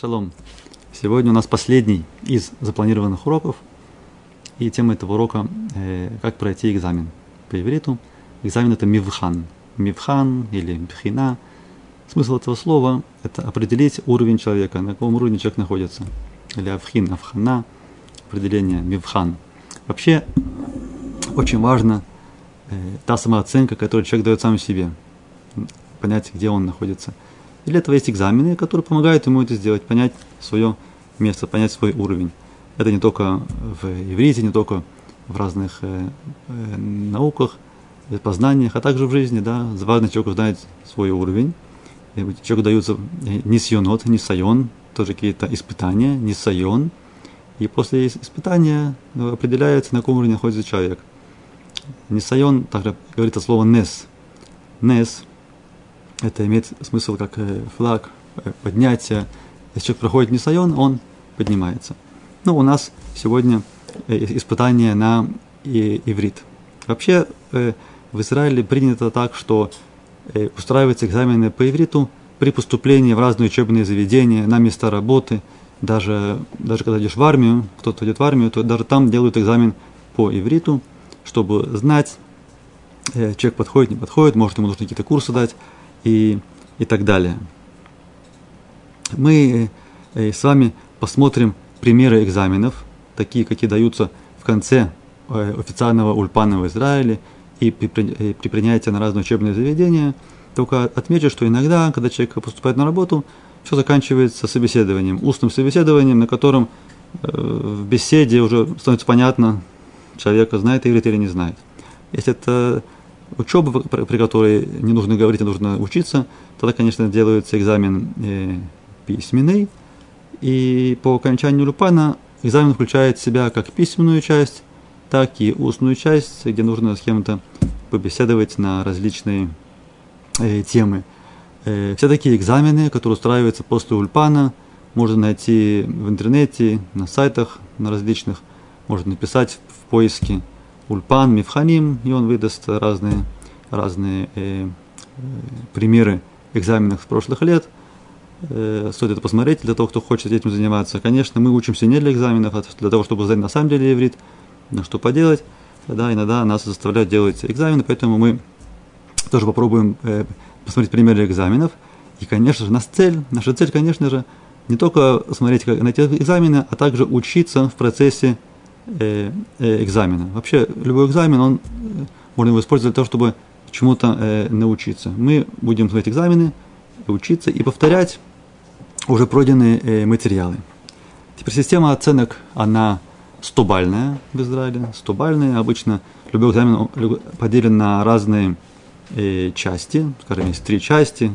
Шалом. Сегодня у нас последний из запланированных уроков. И тема этого урока э, как пройти экзамен по ивриту. Экзамен это мивхан. Мивхан или мбхина. Смысл этого слова – это определить уровень человека, на каком уровне человек находится. Или авхин, авхана, определение мивхан. Вообще, очень важно э, та самооценка, которую человек дает сам себе. Понять, где он находится – и для этого есть экзамены, которые помогают ему это сделать, понять свое место, понять свой уровень. Это не только в иврите, не только в разных э, э, науках, э, познаниях, а также в жизни. Да, важно человеку знать свой уровень. Человеку даются э, нисьонот, нисайон, тоже какие-то испытания, нисайон. И после испытания ну, определяется, на каком уровне находится человек. Нисайон также говорит от слова нес. Нес это имеет смысл как э, флаг, э, поднятие. Если человек проходит несайон, он поднимается. Ну, у нас сегодня э, испытание на иврит. Вообще в Израиле принято так, что устраиваются экзамены по ивриту при поступлении в разные учебные заведения, на места работы, даже, даже когда идешь в армию, кто-то идет в армию, то даже там делают экзамен по ивриту, чтобы знать, человек подходит, не подходит, может ему нужно какие-то курсы дать, и, и так далее. Мы э, с вами посмотрим примеры экзаменов, такие, какие даются в конце э, официального ульпана в Израиле и при, при, при принятии на разные учебные заведения. Только отмечу, что иногда, когда человек поступает на работу, все заканчивается собеседованием, устным собеседованием, на котором э, в беседе уже становится понятно, человека знает иврит или не знает. Если это учеба, при которой не нужно говорить, а нужно учиться, тогда, конечно, делается экзамен э, письменный. И по окончанию Люпана экзамен включает в себя как письменную часть, так и устную часть, где нужно с кем-то побеседовать на различные э, темы. Э, все такие экзамены, которые устраиваются после Ульпана, можно найти в интернете, на сайтах на различных, можно написать в поиске – Ульпан, Мифханим, и он выдаст разные, разные э, примеры экзаменов с прошлых лет. Э, стоит это посмотреть для того, кто хочет этим заниматься. Конечно, мы учимся не для экзаменов, а для того, чтобы знать на самом деле иврит, на что поделать. Да, иногда нас заставляют делать экзамены, поэтому мы тоже попробуем э, посмотреть примеры экзаменов. И, конечно же, наша цель, наша цель, конечно же, не только смотреть на эти экзамены, а также учиться в процессе э, э, экзамена. Вообще, любой экзамен, он, э, можно его использовать для того, чтобы чему-то э, научиться. Мы будем смотреть экзамены, учиться и повторять уже пройденные э, материалы. Теперь система оценок, она стобальная в Израиле, стобальная. Обычно любой экзамен поделен на разные э, части, скажем, есть три части.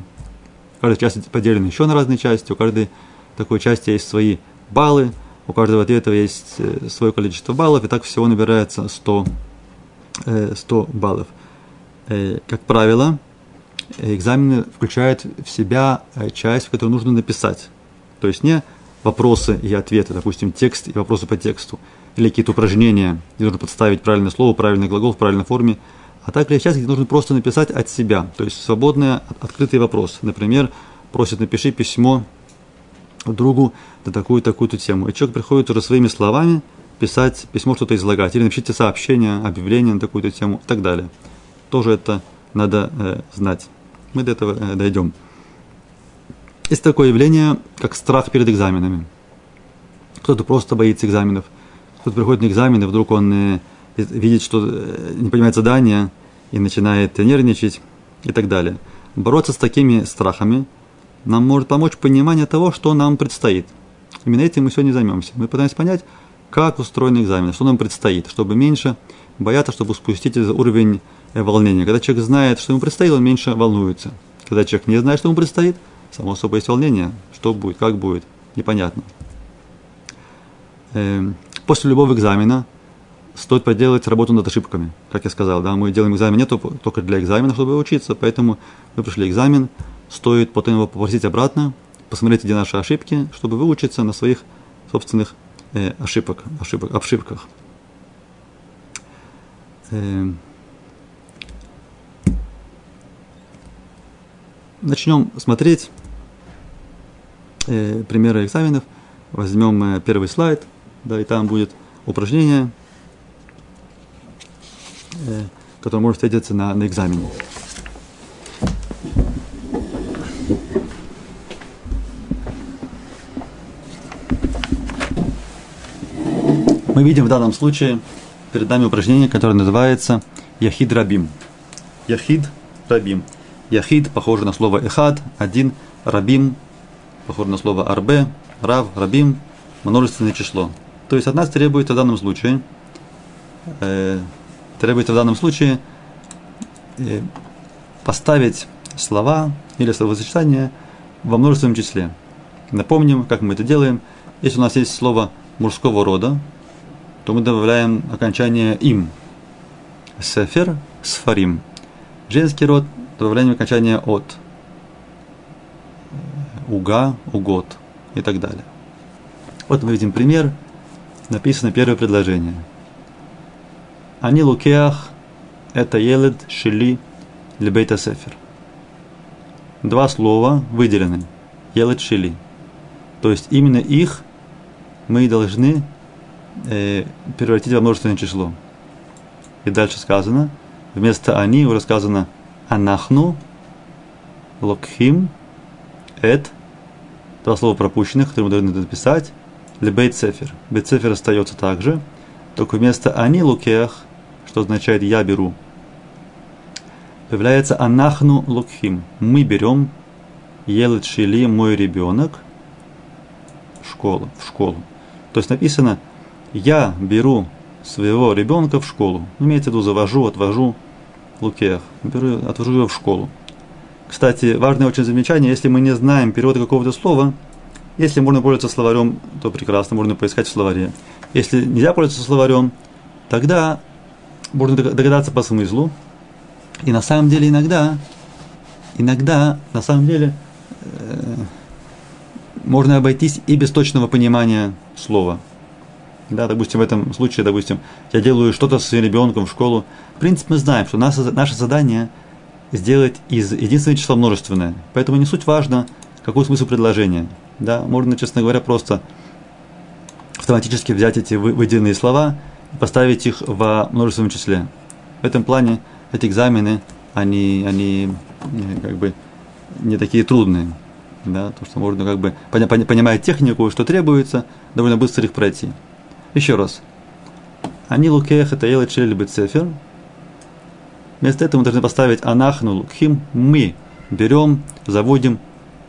Каждая часть поделена еще на разные части, у каждой такой части есть свои баллы – у каждого ответа есть э, свое количество баллов, и так всего набирается 100, 100 э, баллов. Э, как правило, экзамены включают в себя часть, которую нужно написать. То есть не вопросы и ответы, допустим, текст и вопросы по тексту, или какие-то упражнения, где нужно подставить правильное слово, правильный глагол в правильной форме, а также часть, где нужно просто написать от себя, то есть свободный, открытый вопрос. Например, просит напиши письмо другу на такую-такую-то тему. И человек приходит уже своими словами писать письмо, что-то излагать, или напишите сообщение, объявление на такую-то тему и так далее. Тоже это надо э, знать. Мы до этого э, дойдем. Есть такое явление, как страх перед экзаменами. Кто-то просто боится экзаменов. Кто-то приходит на экзамены, вдруг он э, видит, что э, не понимает задания и начинает нервничать и так далее. Бороться с такими страхами – нам может помочь понимание того, что нам предстоит. Именно этим мы сегодня займемся. Мы пытаемся понять, как устроен экзамен, что нам предстоит, чтобы меньше бояться, чтобы спустить уровень э, волнения. Когда человек знает, что ему предстоит, он меньше волнуется. Когда человек не знает, что ему предстоит, само собой есть волнение. Что будет, как будет, непонятно. Эм, после любого экзамена стоит проделать работу над ошибками. Как я сказал, да, мы делаем экзамен не только для экзамена, чтобы учиться, поэтому мы пришли экзамен, стоит потом его попросить обратно, посмотреть, где наши ошибки, чтобы выучиться на своих собственных э, ошибок, ошибок, ошибках. Э, начнем смотреть э, примеры экзаменов. Возьмем э, первый слайд, да, и там будет упражнение, э, которое может встретиться на, на экзамене. Мы видим в данном случае перед нами упражнение, которое называется Яхид Рабим. Яхид Рабим. Яхид похоже на слово Эхад, один, Рабим похоже на слово Арбе, Рав, Рабим, множественное число. То есть от нас требуется в данном случае, э, требуется в данном случае э, поставить слова или словосочетания во множественном числе. Напомним, как мы это делаем. Если у нас есть слово мужского рода, то мы добавляем окончание им. Сефер, сфарим. Женский род добавляем окончание от. Уга, угод и так далее. Вот мы видим пример. Написано первое предложение. Они лукеах это елед шили лебейта сефер. Два слова выделены. Елед шили. То есть именно их мы должны э, превратить во множественное число. И дальше сказано, вместо они уже сказано анахну, локхим, эт, два слова пропущенных, которые мы должны написать, лебейт цефер. Бейт цефер остается также, только вместо они лукех, что означает я беру, появляется анахну лукхим. Мы берем елет шили мой ребенок в школу, в школу. То есть написано я беру своего ребенка в школу. Имеется в виду, завожу, отвожу лукех, беру, отвожу его в школу. Кстати, важное очень замечание, если мы не знаем перевода какого-то слова, если можно пользоваться словарем, то прекрасно, можно поискать в словаре. Если нельзя пользоваться словарем, тогда можно догадаться по смыслу. И на самом деле иногда, иногда, на самом деле, э, можно обойтись и без точного понимания слова. Да, допустим, в этом случае, допустим, я делаю что-то своим ребенком в школу. В принципе, мы знаем, что наше, наше задание сделать из единственного числа множественное. Поэтому не суть важно, какой смысл предложения. Да, можно, честно говоря, просто автоматически взять эти выделенные слова и поставить их во множественном числе. В этом плане эти экзамены, они, они э, как бы не такие трудные. Да, то, что можно как бы, понимая технику, что требуется, довольно быстро их пройти. Еще раз. Они лукех это елет шель бецефер. Вместо этого мы должны поставить анахну лукхим. Мы берем, заводим.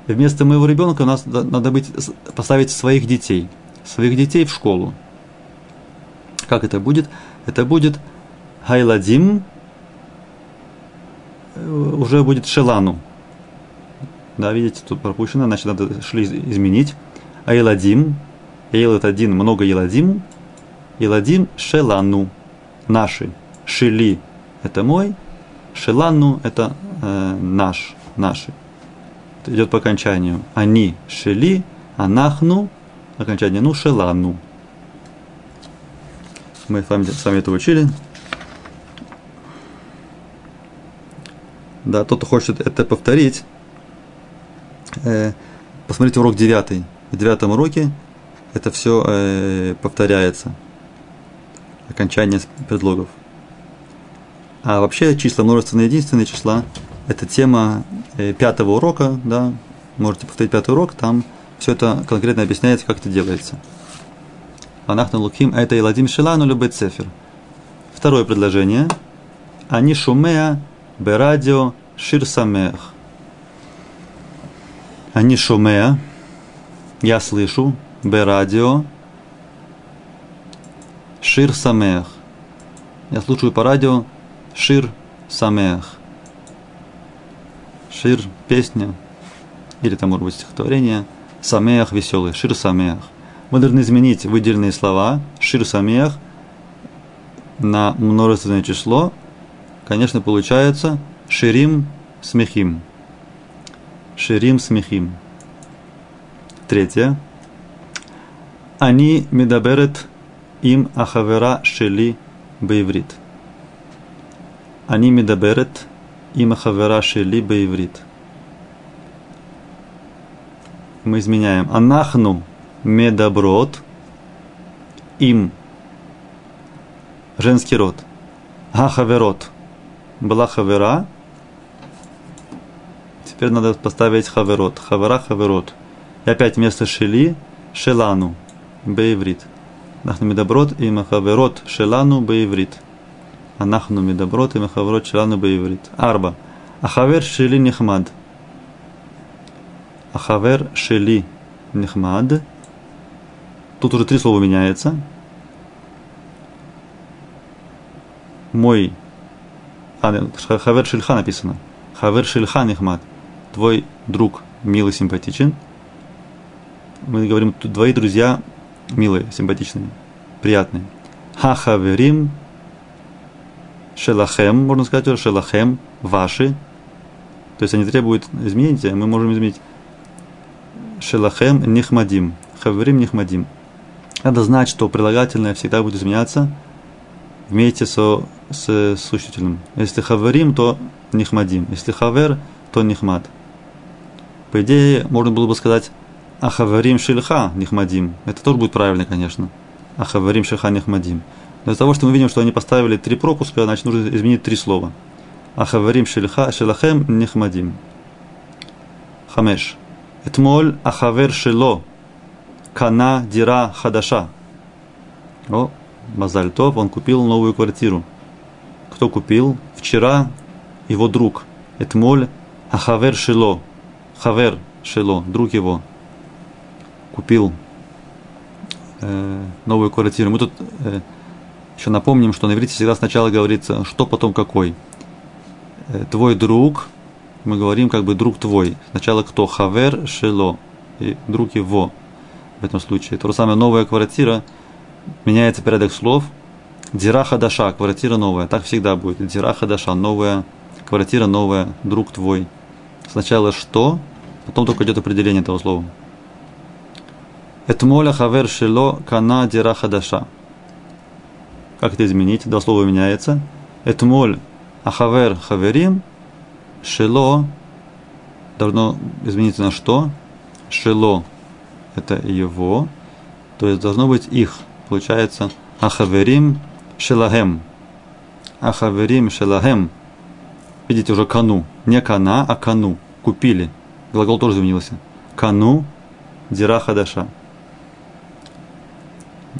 Вместо моего ребенка у нас надо быть, поставить своих детей. Своих детей в школу. Как это будет? Это будет хайладим, уже будет шелану. Да, видите, тут пропущено, значит, надо шли изменить. Айладим, Эйл это один, много Еладим. Еладим Шелану, наши. Шели – это мой, Шелану – это э, наш, наши. Это идет по окончанию. Они Шели, Анахну, окончание ну Шелану. Мы с вами, с вами это учили. Да, тот, кто хочет это повторить, э, посмотрите урок девятый. В девятом уроке это все э, повторяется. Окончание предлогов. А вообще числа множественные единственные числа – это тема э, пятого урока, да, можете повторить пятый урок, там все это конкретно объясняется, как это делается. Анахна луким – это иладим шелану любит цефер. Второе предложение. Они шумеа берадио шир самех. Они шумеа, я слышу, Б-радио. Шир Самех. Я слушаю по радио Шир Самех. Шир – песня, или там может быть стихотворение. Самех – веселый, Шир Самех. Мы должны изменить выделенные слова Шир Самех на множественное число. Конечно, получается Ширим Смехим. Ширим Смехим. Третье אני מדברת עם החברה שלי בעברית. אני מדברת עם החברה שלי בעברית. Мы изменяем. אנחנו מדברות עם женский род. החברות была חברה. Теперь надо поставить хаверот. Хавера, хаверот. И опять вместо шели шелану бейврит. Нахну медоброд и махаверот шелану бейврит. Анахну медоброд и махаверот шелану бейврит. Арба. Ахавер шели нехмад. Ахавер шели нехмад. Тут уже три слова меняется. Мой. А, хавер шельха написано. Хавер шельха нехмад. Твой друг милый, симпатичен. Мы говорим, твои друзья милые, симпатичные, приятные. Хахаверим шелахем, можно сказать, шелахем, ваши. То есть они требуют изменить, мы можем изменить шелахем нихмадим. Хаверим нихмадим. Надо знать, что прилагательное всегда будет изменяться вместе со, с существительным. Если хаверим, то нихмадим. Если хавер, то нихмад. По идее, можно было бы сказать ахаварим шильха нихмадим. Это тоже будет правильно, конечно. Ахаварим шильха нихмадим. Но из-за того, что мы видим, что они поставили три пропуска, значит, нужно изменить три слова. Ахаварим шильха шилахем нихмадим. Хамеш. Этмоль ахавер шило кана дира хадаша. О, Мазальтов, он купил новую квартиру. Кто купил? Вчера его друг. Этмоль ахавер шило. Хавер шило, друг его. Купил э, новую квартиру. Мы тут э, еще напомним, что на иврите всегда сначала говорится, что потом какой. Э, твой друг, мы говорим как бы друг твой. Сначала кто? Хавер шило. И друг его в этом случае. То же самое новая квартира, меняется порядок слов. Дира хадаша, квартира новая. Так всегда будет. Дира хадаша, новая квартира новая, друг твой. Сначала что, потом только идет определение этого слова. Этмоля хавер шило кана дира хадаша. Как это изменить? Два слова меняется. Этмоль ахавер хаверим шило должно измениться на что? Шило это его, то есть должно быть их. Получается ахаверим шелахем. Ахаверим шелахем. Видите, уже кану. Не кана, а кану. Купили. Глагол тоже изменился. Кану дира хадаша.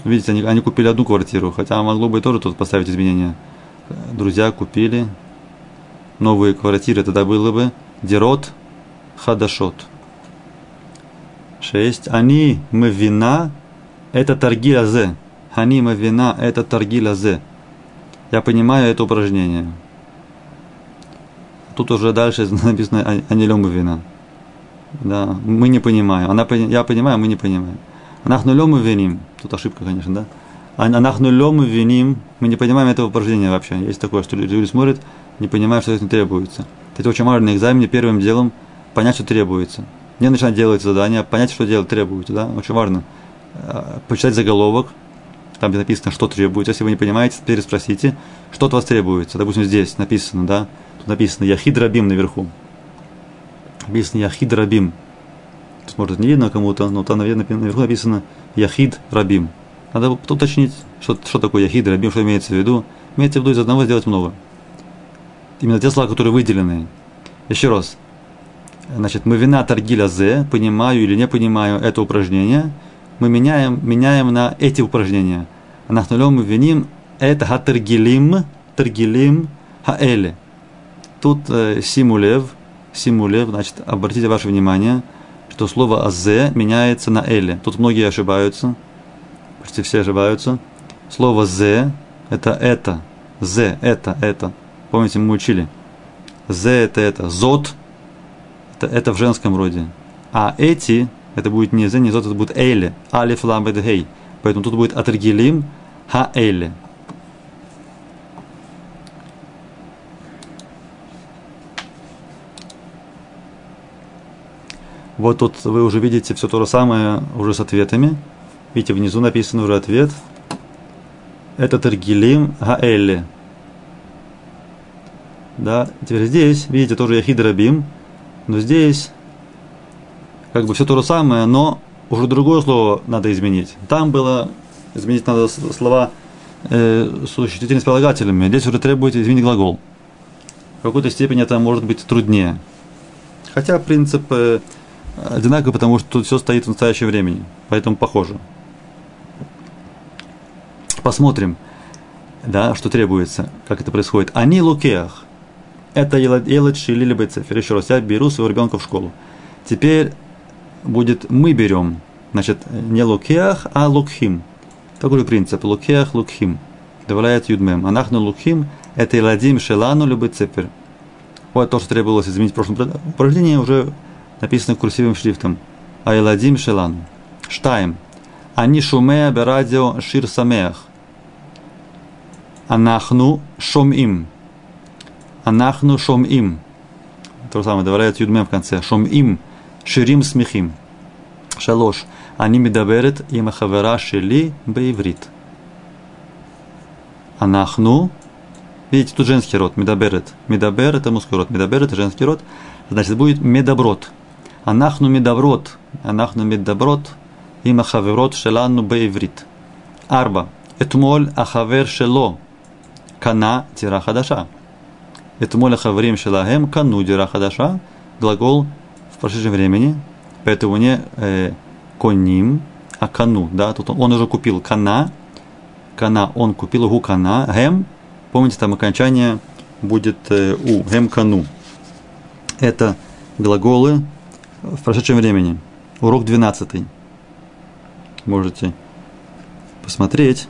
Видите, они, они купили одну квартиру, хотя могло бы тоже тут поставить изменения. Друзья купили новые квартиры, тогда было бы дирот хадашот. 6. Они мы вина это торги азе. Они мы вина это торги азе. Я понимаю это упражнение. Тут уже дальше написано они лем вина. Да, мы не понимаем. Она, я понимаю, мы не понимаем. Анахну лем виним. Тут ошибка, конечно, да? Анахну лем виним. Мы не понимаем этого упражнения вообще. Есть такое, что люди смотрят, не понимают, что это требуется. Это очень важно на экзамене первым делом понять, что требуется не начинать делать задание, понять, что делать требуется, да, очень важно. Э, почитать заголовок, там где написано, что требуется. Если вы не понимаете, переспросите, что от вас требуется. Допустим, здесь написано, да, тут написано Яхид Рабим наверху. Написано Яхид Рабим. Тут, может, не видно кому-то, но там наверху написано Яхид Рабим. Надо уточнить, что, что такое Яхид Рабим, что имеется в виду. Имеется в виду из одного сделать много. Именно те слова, которые выделены. Еще раз, Значит, мы вина торгиля зе, понимаю или не понимаю это упражнение, мы меняем, меняем на эти упражнения. Нахнулем мы виним это хатергилим, тергилим хаэле. Тут э, симулев, симулев, значит, обратите ваше внимание, что слово азе меняется на эле. Тут многие ошибаются, почти все ошибаются. Слово зе это это, зе это, это. Помните, мы учили. Зе это это, зот это, это в женском роде. А эти, это будет не зе, не зот, это будет эйле. Алиф ламбед гей. Поэтому тут будет атергилим ха эйле. Вот тут вы уже видите все то же самое уже с ответами. Видите, внизу написан уже ответ. Это Тергилим Гаэлли. Да, теперь здесь, видите, тоже Яхид Рабим. Но здесь как бы все то же самое, но уже другое слово надо изменить. Там было изменить надо слова э, существительными с прилагательными. Здесь уже требуется изменить глагол. В какой-то степени это может быть труднее. Хотя принцип э, одинаковый, потому что тут все стоит в настоящее времени. Поэтому похоже. Посмотрим, да, что требуется, как это происходит. Они лукеах. Это елат шили либо цифер. Еще раз, я беру своего ребенка в школу. Теперь будет мы берем. Значит, не лукеах, а лукхим. Такой же принцип. Лукеах, лукхим. Добавляет юдмем. Анахну лукхим – это иладим шелану либо цифер. Вот то, что требовалось изменить в прошлом упражнении, уже написано курсивным шрифтом. А иладим шелану. Штайм. Они шумея радио шир самеах. Анахну шом-им. אנחנו שומעים. То же самое, добавляет יוד מם в конце. שומעים. שירים שמחים. שלוש. אני מדברת עם החברה שלי בעברית. אנחנו. Видите, тут женский род. מדברת. מדבר это мужской род. מדברת это женский род. Значит, будет מדברות. אנחנו מדברות. אנחנו מדברות. עם החברות שלנו בעברית. ארבע. Этмоль ахавер шело. Кана тира хадаша. Это моля хаврим шелахем кану дира хадаша. Глагол в прошедшем времени. Поэтому не э, коним, а кану. Да? Тут он, он уже купил кана. Кана он купил гу кана. Гем. Помните, там окончание будет э, у. Гем кану. Это глаголы в прошедшем времени. Урок 12. Можете посмотреть.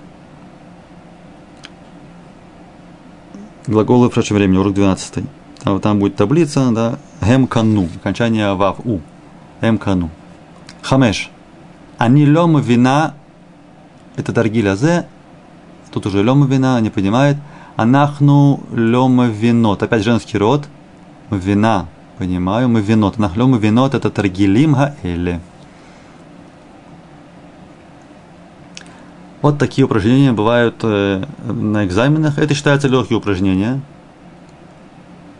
глаголы в прошедшем времени, урок 12. Там, там будет таблица, да, гем кану, окончание вав, у, гем кану. Хамеш. Они лем вина, это даргиля зе, тут уже лем вина, не понимает. Анахну лем винот, опять женский род, вина, понимаю, мы винот. Анах лем винот, это таргилим гаэле. Вот такие упражнения бывают э, на экзаменах. Это считается легкие упражнения.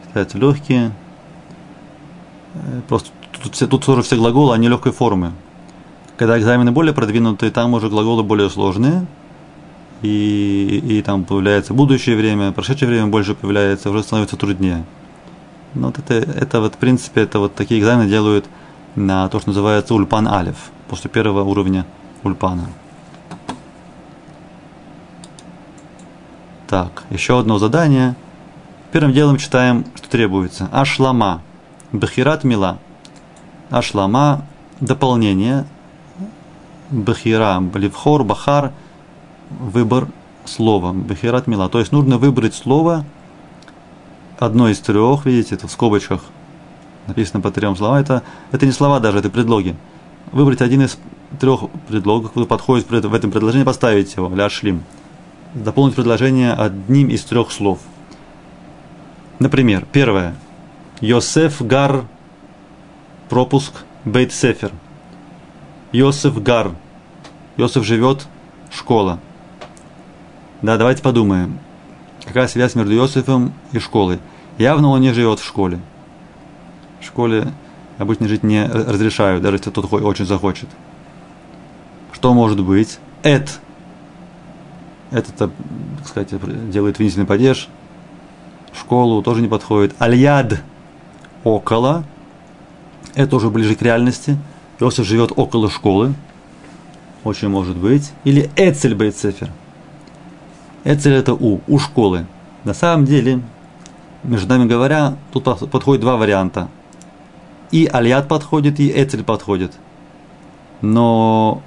Считаются легкие. Э, просто тут, все, тут тоже все глаголы, они легкой формы. Когда экзамены более продвинутые, там уже глаголы более сложные. И, и там появляется будущее время, прошедшее время больше появляется, уже становится труднее. Но вот это, это вот, в принципе, это вот такие экзамены делают на то, что называется ульпан алиф, после первого уровня ульпана. Так, еще одно задание. Первым делом читаем, что требуется. Ашлама. Бахират мила. Ашлама. Дополнение. Бахира. Ливхор, бахар. Выбор слова. Бахират мила. То есть нужно выбрать слово, одно из трех, видите, это в скобочках написано по трем словам. Это, это не слова даже, это предлоги. Выбрать один из трех предлогов, который подходит в этом предложении, поставить его, ля шлим дополнить предложение одним из трех слов. Например, первое. Йосеф Гар, пропуск Бейт Сефер. Йосеф Гар. Йосеф живет, школа. Да, давайте подумаем. Какая связь между Йосефом и школой? Явно он не живет в школе. В школе обычно жить не разрешают, даже если тот очень захочет. Что может быть? Эд это, так сказать, делает винительный падеж. Школу тоже не подходит. Альяд около. Это уже ближе к реальности. Иосиф живет около школы. Очень может быть. Или Эцель Бейцефер. Эцель это у, у школы. На самом деле, между нами говоря, тут подходит два варианта. И Альяд подходит, и Эцель подходит. Но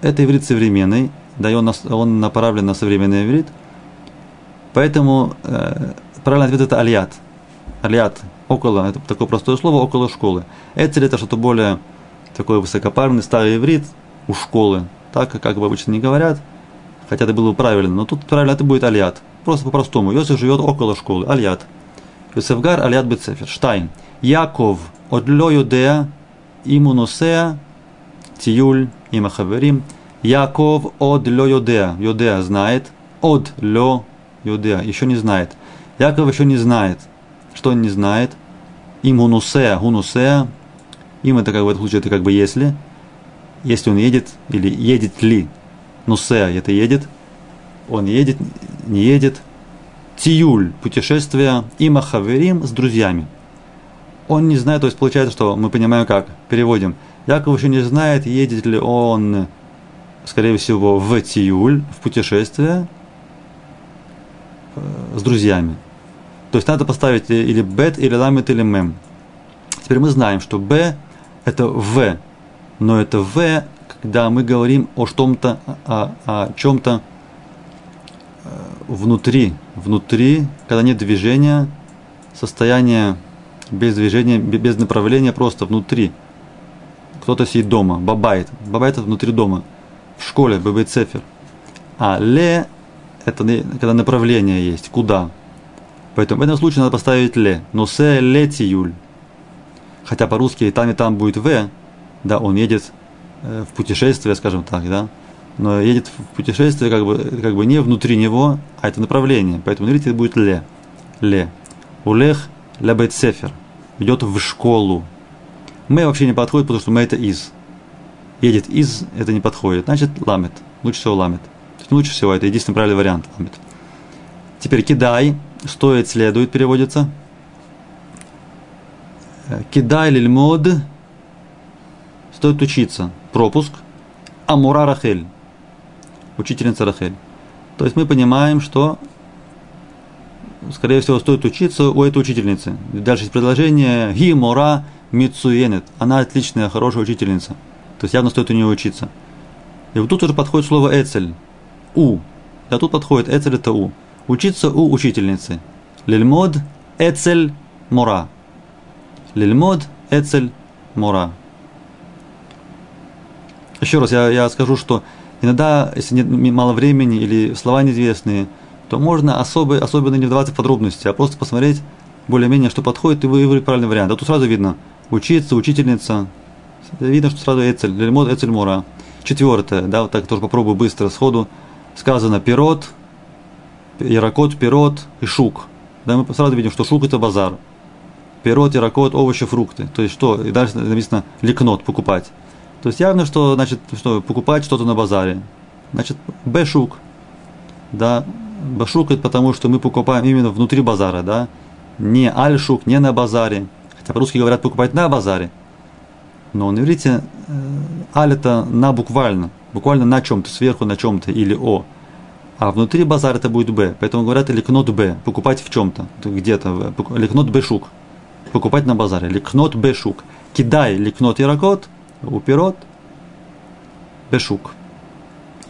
это иврит современный, да и он, он направлен на современный иврит. Поэтому э, правильный ответ это алият. Алият около, это такое простое слово, около школы. Эцель это что-то более такой высокопарный старый иврит у школы. Так, как бы обычно не говорят, хотя это было бы правильно, но тут правильно это будет алият. Просто по-простому. Йосиф живет около школы, алият. Йосефгар алият бецефер. Штайн. Яков одло юдея имуносея тиюль имахаверим. Яков от ло йодеа. Йодеа знает. От ло йодеа. Еще не знает. Яков еще не знает. Что он не знает? Им гунусея. Гунусея. Им это как в этом случае это как бы если. Если он едет или едет ли. Ну, сеа это едет. Он едет, не едет. Тиюль, путешествие. Има хаверим с друзьями. Он не знает, то есть получается, что мы понимаем как, переводим. Яков еще не знает, едет ли он, скорее всего, в Тиюль, в путешествие э, с друзьями. То есть надо поставить или бет, или ламет, или мем. Теперь мы знаем, что б это в, но это в, когда мы говорим о том-то, о, о чем-то э, внутри, внутри, когда нет движения, состояние без движения, без направления, просто внутри. Кто-то сидит дома, бабайт. Бабайт это внутри дома. В школе, бабайт цефер. А ле это когда направление есть, куда. Поэтому в этом случае надо поставить ле. Но се ле тиюль. Хотя по-русски и там, и там будет в, да, он едет в путешествие, скажем так, да, но едет в путешествие как бы, как бы не внутри него, а это направление. Поэтому, видите, будет ле. Ле. Улех ля сефер. Идет в школу. Мы вообще не подходит, потому что мы это из. Едет из, это не подходит. Значит, ламет. Лучше всего ламет. Лучше всего, это единственный правильный вариант ламет. Теперь кидай стоит, следует переводится. Кидай лильмод, стоит учиться. Пропуск. Амура Рахель, учительница Рахель. То есть мы понимаем, что, скорее всего, стоит учиться у этой учительницы. Дальше есть предложение Ги Мора Мицуенет. Она отличная, хорошая учительница. То есть явно стоит у нее учиться. И вот тут уже подходит слово Эцель. У. А тут подходит Эцель это У учиться у учительницы. Лильмод эцель мора. Лильмод эцель мора. Еще раз я, я скажу, что иногда, если нет мало времени или слова неизвестные, то можно особо, особенно не вдаваться в подробности, а просто посмотреть более-менее, что подходит, и выбрать правильный вариант. А тут сразу видно, учиться, учительница, видно, что сразу Эцель, Лильмод Эцель Мора. Четвертое, да, вот так тоже попробую быстро сходу. Сказано пирот, ярокот, пирот и шук. Да, мы сразу видим, что шук это базар. Пирот, ярокот, овощи, фрукты. То есть что? И дальше написано ликнот, покупать. То есть явно, что значит, что покупать что-то на базаре. Значит, бешук. Да, башук это потому, что мы покупаем именно внутри базара, да. Не альшук, не на базаре. Хотя по-русски говорят покупать на базаре. Но на иврите э, аль это на буквально. Буквально на чем-то, сверху на чем-то или о. А внутри базар это будет Б. Поэтому говорят ликнот Б, покупать в чем-то, где-то. Ликнот Б шук, покупать на базаре. Ликнот Б шук. Кидай ликнот яракот, уперот Бешук.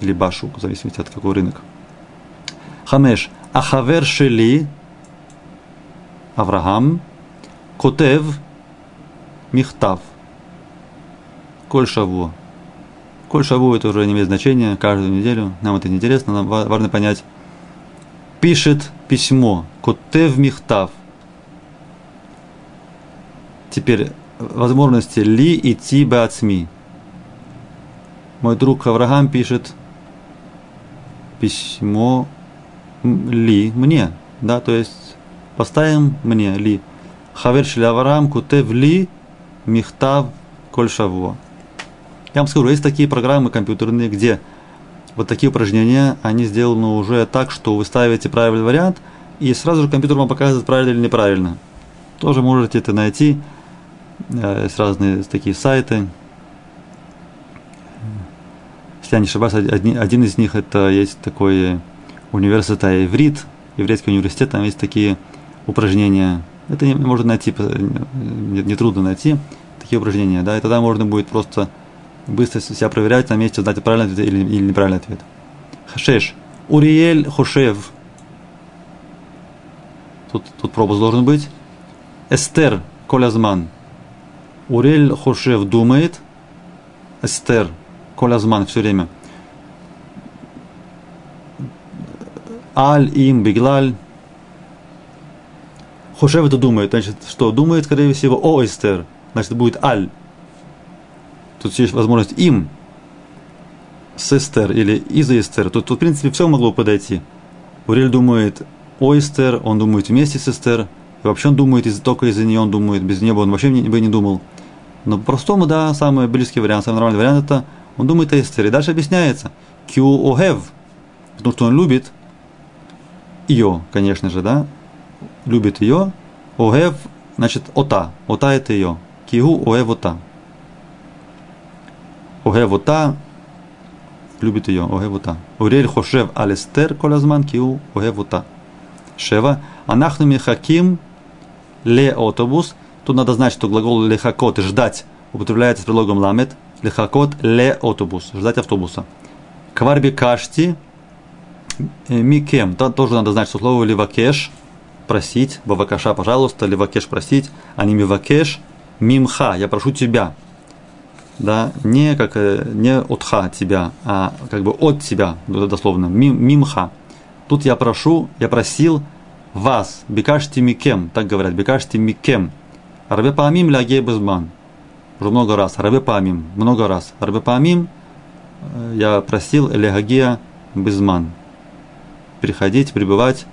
Или башук, в зависимости от какого рынок. Хамеш. Ахавер шели Авраам Котев Михтав. Коль шаву. Коль шаву это уже не имеет значения, каждую неделю, нам это не интересно, нам важно понять. Пишет письмо, котев михтав. Теперь возможности ли идти бацми. Мой друг Авраам пишет письмо ли мне, да, то есть поставим мне ли. Хавер Авраам кутев ли михтав коль шавуа. Я вам скажу, есть такие программы компьютерные, где вот такие упражнения, они сделаны уже так, что вы ставите правильный вариант, и сразу же компьютер вам показывает, правильно или неправильно. Тоже можете это найти. Э, есть разные такие сайты. Если я не ошибаюсь, один, один из них это есть такой университет Иврит, еврейский университет, там есть такие упражнения. Это не, можно найти, нетрудно не найти такие упражнения, да, и тогда можно будет просто быстро себя проверять на месте, знать правильный ответ или, или неправильный ответ. Хашеш. Уриель Хошев. Тут, тут пробус должен быть. Эстер Колязман. Урель Хошев думает. Эстер Колязман все время. Аль им Биглаль. Хошев это думает. Значит, что? Думает, скорее всего, о Эстер. Значит, будет Аль. Тут есть возможность им с Эстер или из Эстер. Тут, тут, в принципе, все могло подойти. Урель думает о Эстер, он думает вместе с Эстер. И вообще он думает из, только из-за нее, он думает, без нее он вообще бы не думал. Но по-простому, да, самый близкий вариант, самый нормальный вариант это он думает о Эстере. Дальше объясняется. Кю огев, потому что он любит ее, конечно же, да, любит ее. Огев, значит, ота. Ота это ее. Кигу огев ота. Огев ота, любит ее, огев ота. Урель хошев алестер колазман киу огев ота. Шева. Анахну михаким ле автобус. Тут надо знать, что глагол лехакот ждать употребляется с предлогом ламет. Лехакот ле автобус. Ждать автобуса. Кварби кашти микем. Там тоже надо знать, что слово левакеш просить. Бавакаша, пожалуйста. Левакеш просить. А не мивакеш. Мимха. Я прошу тебя. Да, не как э, не отха тебя, а как бы от тебя, дословно. Мим, мимха. Тут я прошу, я просил вас, бекашти микем, так говорят, бекашти микем. Рабе паамим ляге безман. Уже много раз. Рабе паамим, много раз. Рабе паамим я просил лягагия безман. Приходить, пребывать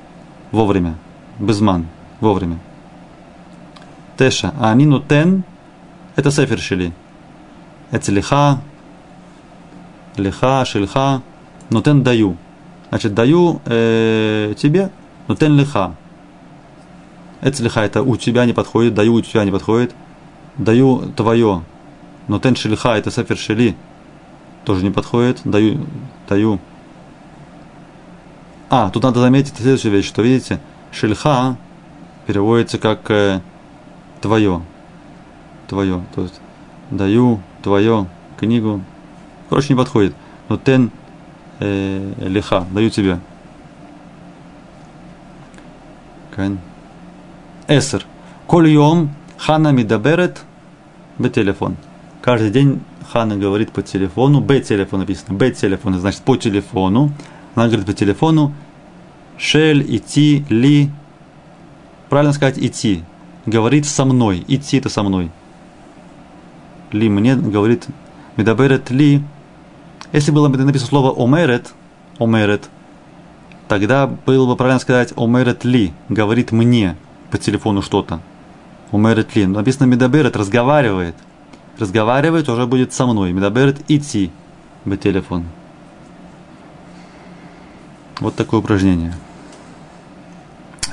вовремя. Безман, вовремя. Теша, а амину тен, это сефер шили. Это лиха, лиха, шильха, но даю. Значит, даю э, тебе, но тен лиха. Это лиха, это у тебя не подходит, даю у тебя не подходит. Даю твое, но тен шельха, это сефер шели, тоже не подходит. Даю, даю. А, тут надо заметить следующую вещь, что видите, шельха переводится как э, твое. Твое. То есть даю твое книгу. Короче, не подходит. Но тен э, лиха, даю тебе. Кайн. Эсер. Коль йом хана мидаберет бе телефон. Каждый день Хана говорит по телефону, Б телефон написано, Б телефон, значит по телефону. Она говорит по телефону, Шель, идти, ли. Правильно сказать идти. Говорит со мной. Идти это со мной. Ли мне говорит, медаберет ли. Если было бы написано слово омерет, омерет, тогда было бы правильно сказать אומרת לי, говорит мне по телефону что-то. אומרת לי. Написано מדברת, разговаривает. Разговаривает уже будет со мной. מדברת איתי по телефону. Вот такое упражнение.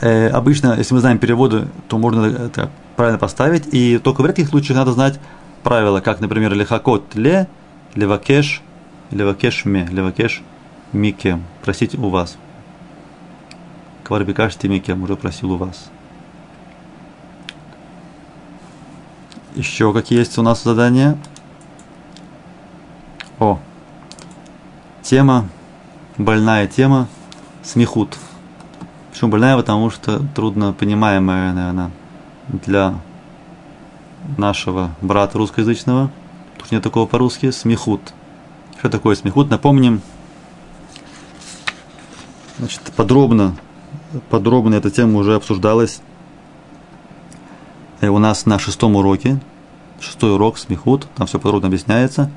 Э, обычно, если мы знаем переводы, то можно это правильно поставить. И только в редких случаях надо знать правила, как, например, לחכות ל, левакеш, левакеш ме, левакеш микем. Просить у вас. Кварбикаш микем, уже просил у вас. Еще какие есть у нас задания? О, тема, больная тема, смехут. Почему больная? Потому что трудно понимаемая, наверное, для нашего брата русскоязычного. Тут нет такого по-русски. Смехут. Что такое смехут? Напомним. Значит, подробно, подробно эта тема уже обсуждалась у нас на шестом уроке. Шестой урок смехут. Там все подробно объясняется.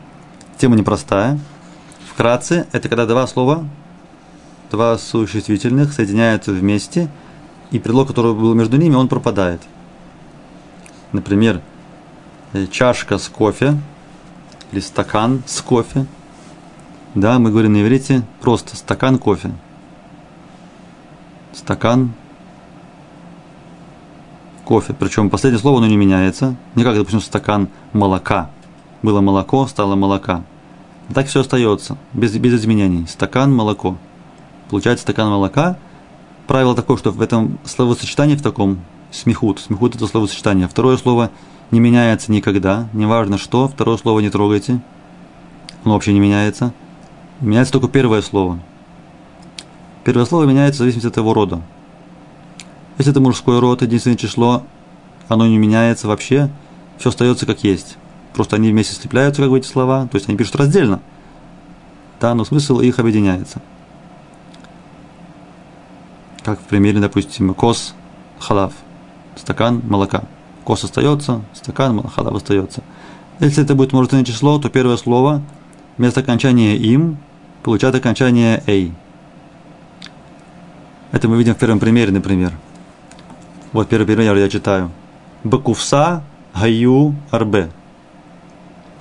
Тема непростая. Вкратце, это когда два слова, два существительных соединяются вместе, и предлог, который был между ними, он пропадает. Например, э, чашка с кофе или стакан с кофе. Да, мы говорим на иврите просто стакан кофе. Стакан кофе. Причем последнее слово оно не меняется. Не как, допустим, стакан молока. Было молоко, стало молока. Так все остается, без, без изменений. Стакан, молоко. Получается стакан молока. Правило такое, что в этом словосочетании, в таком смехут, смехут это словосочетание. Второе слово не меняется никогда, неважно что. Второе слово не трогайте. Оно вообще не меняется. Меняется только первое слово. Первое слово меняется в зависимости от его рода. Если это мужской род, единственное число, оно не меняется вообще, все остается как есть. Просто они вместе слепляются, как бы эти слова, то есть они пишут раздельно. Да, но смысл их объединяется. Как в примере, допустим, кос, халав, стакан молока. Кос остается, стакан, халав остается. Если это будет множественное число, то первое слово вместо окончания им получает окончание эй. Это мы видим в первом примере, например – вот первый пример я читаю. Бакувса гаю арбе.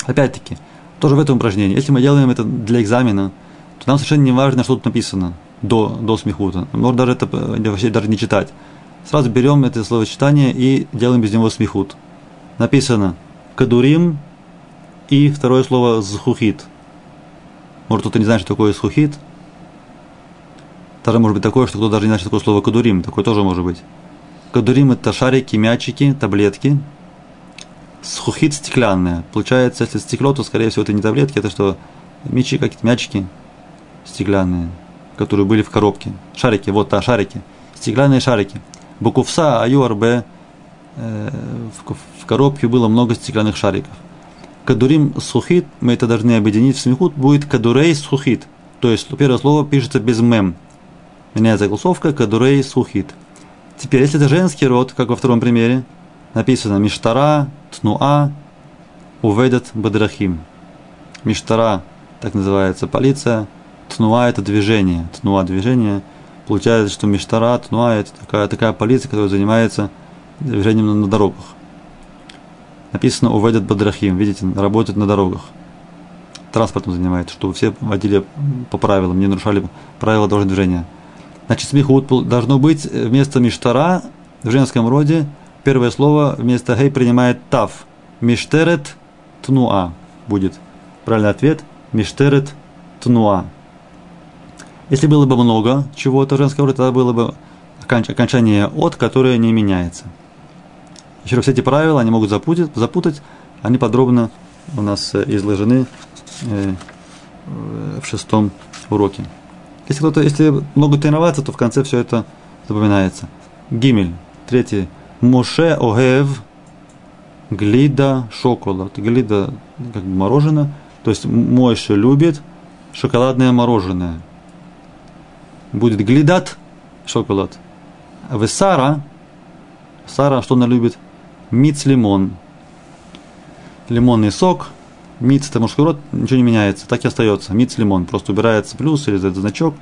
Опять-таки, тоже в этом упражнении. Если мы делаем это для экзамена, то нам совершенно не важно, что тут написано до, до смехута. Можно даже это вообще даже не читать. Сразу берем это словосочетание и делаем без него смехут. Написано кадурим и второе слово зхухит. Может, кто-то не знает, что такое зхухит. Даже может быть такое, что кто-то даже не знает, что такое слово кадурим. Такое тоже может быть. Кадурим – это шарики, мячики, таблетки. Схухит стеклянная. Получается, если стекло, то, скорее всего, это не таблетки, это что? Мячи, какие-то мячики стеклянные, которые были в коробке. Шарики, вот, да, шарики. Стеклянные шарики. Букувса, аюрб, э, в коробке было много стеклянных шариков. Кадурим сухит, мы это должны объединить в смехут, будет кадурей сухит. То есть первое слово пишется без мем. Меняется голосовка кадурей сухит. Теперь, если это женский род, как во втором примере, написано Миштара, Тнуа, Уведет Бадрахим. Миштара, так называется полиция, Тнуа – это движение, Тнуа – движение. Получается, что Миштара, Тнуа – это такая, такая полиция, которая занимается движением на, на дорогах. Написано «Уведет Бадрахим», видите, работает на дорогах. Транспортом занимается, чтобы все водили по правилам, не нарушали правила дорожного движения – Значит, смехут должно быть вместо миштара в женском роде первое слово вместо гей принимает тав. Миштерет тнуа будет. Правильный ответ. Миштерет тнуа. Если было бы много чего-то в женском роде, тогда было бы окончание от, которое не меняется. Еще раз, все эти правила, они могут запутать, запутать они подробно у нас э, изложены э, в шестом уроке. Если кто-то, если много тренироваться, то в конце все это запоминается. Гимель. Третий. Моше огев глида шоколад. Глида как бы мороженое. То есть Мойше любит шоколадное мороженое. Будет глидат шоколад. А вы Сара, Сара, что она любит? Миц лимон. Лимонный сок – Миц это мужской род, ничего не меняется, так и остается. Миц лимон. Просто убирается плюс или этот значок,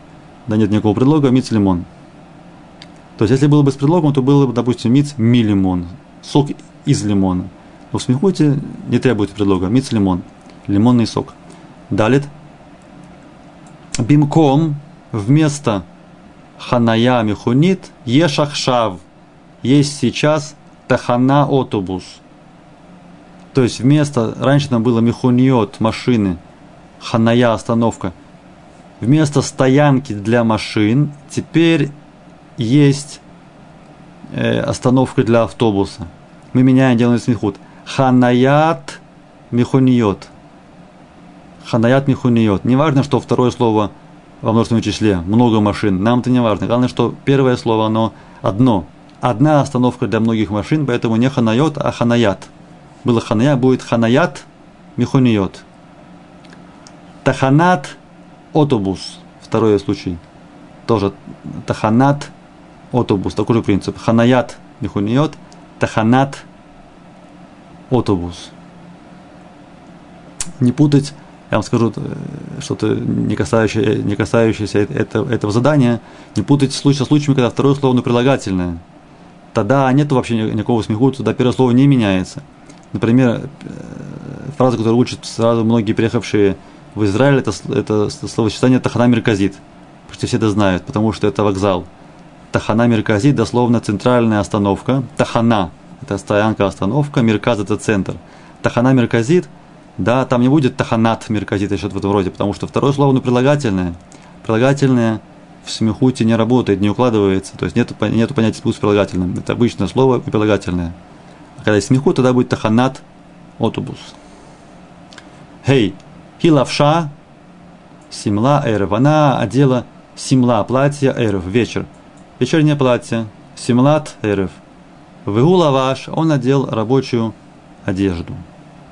да нет никакого предлога, миц лимон. То есть, если было бы с предлогом, то было бы, допустим, миц ми лимон, сок из лимона. Но в смехуте не требуется предлога, миц лимон, лимонный сок. Далит. Бимком вместо ханая михунит ешахшав. Есть сейчас тахана отобус – то есть вместо, раньше там было мехуньот, машины, ханая, остановка. Вместо стоянки для машин теперь есть э, остановка для автобуса. Мы меняем, делаем смехут. Ханаят мехуниот. Ханаят мехуниот. Не важно, что второе слово во множественном числе, много машин. Нам это не важно. Главное, что первое слово, оно одно. Одна остановка для многих машин, поэтому не ханайот, а ханаят было ханая, будет ханаят михуниот. Таханат отобус. Второй случай. Тоже таханат отобус. Такой же принцип. Ханаят михуниот. Таханат отобус. Не путать, я вам скажу э, что-то не касающееся, не касающееся этого, этого задания, не путать случай со случаями, когда второе слово прилагательное. Тогда нет вообще никакого смеху, тогда первое слово не меняется – Например, э, фраза, которую учат сразу многие приехавшие в Израиль, это, это словосочетание Тахана Мерказит. Почти все это знают, потому что это вокзал. Тахана Мерказит дословно центральная остановка. Тахана – это стоянка, остановка. Мерказ – это центр. Тахана Мерказит, да, там не будет Таханат Мерказит что-то в этом роде, потому что второе слово ну, прилагательное. Прилагательное в смехуте не работает, не укладывается. То есть нет, нету понятия спуск с прилагательным. Это обычное слово и прилагательное когда есть смеху, тогда будет таханат отобус. Хей, хилавша, симла эрв. Она одела симла, платье эрв, вечер. Вечернее платье, симлат эрв. Вегулаваш, он надел рабочую одежду.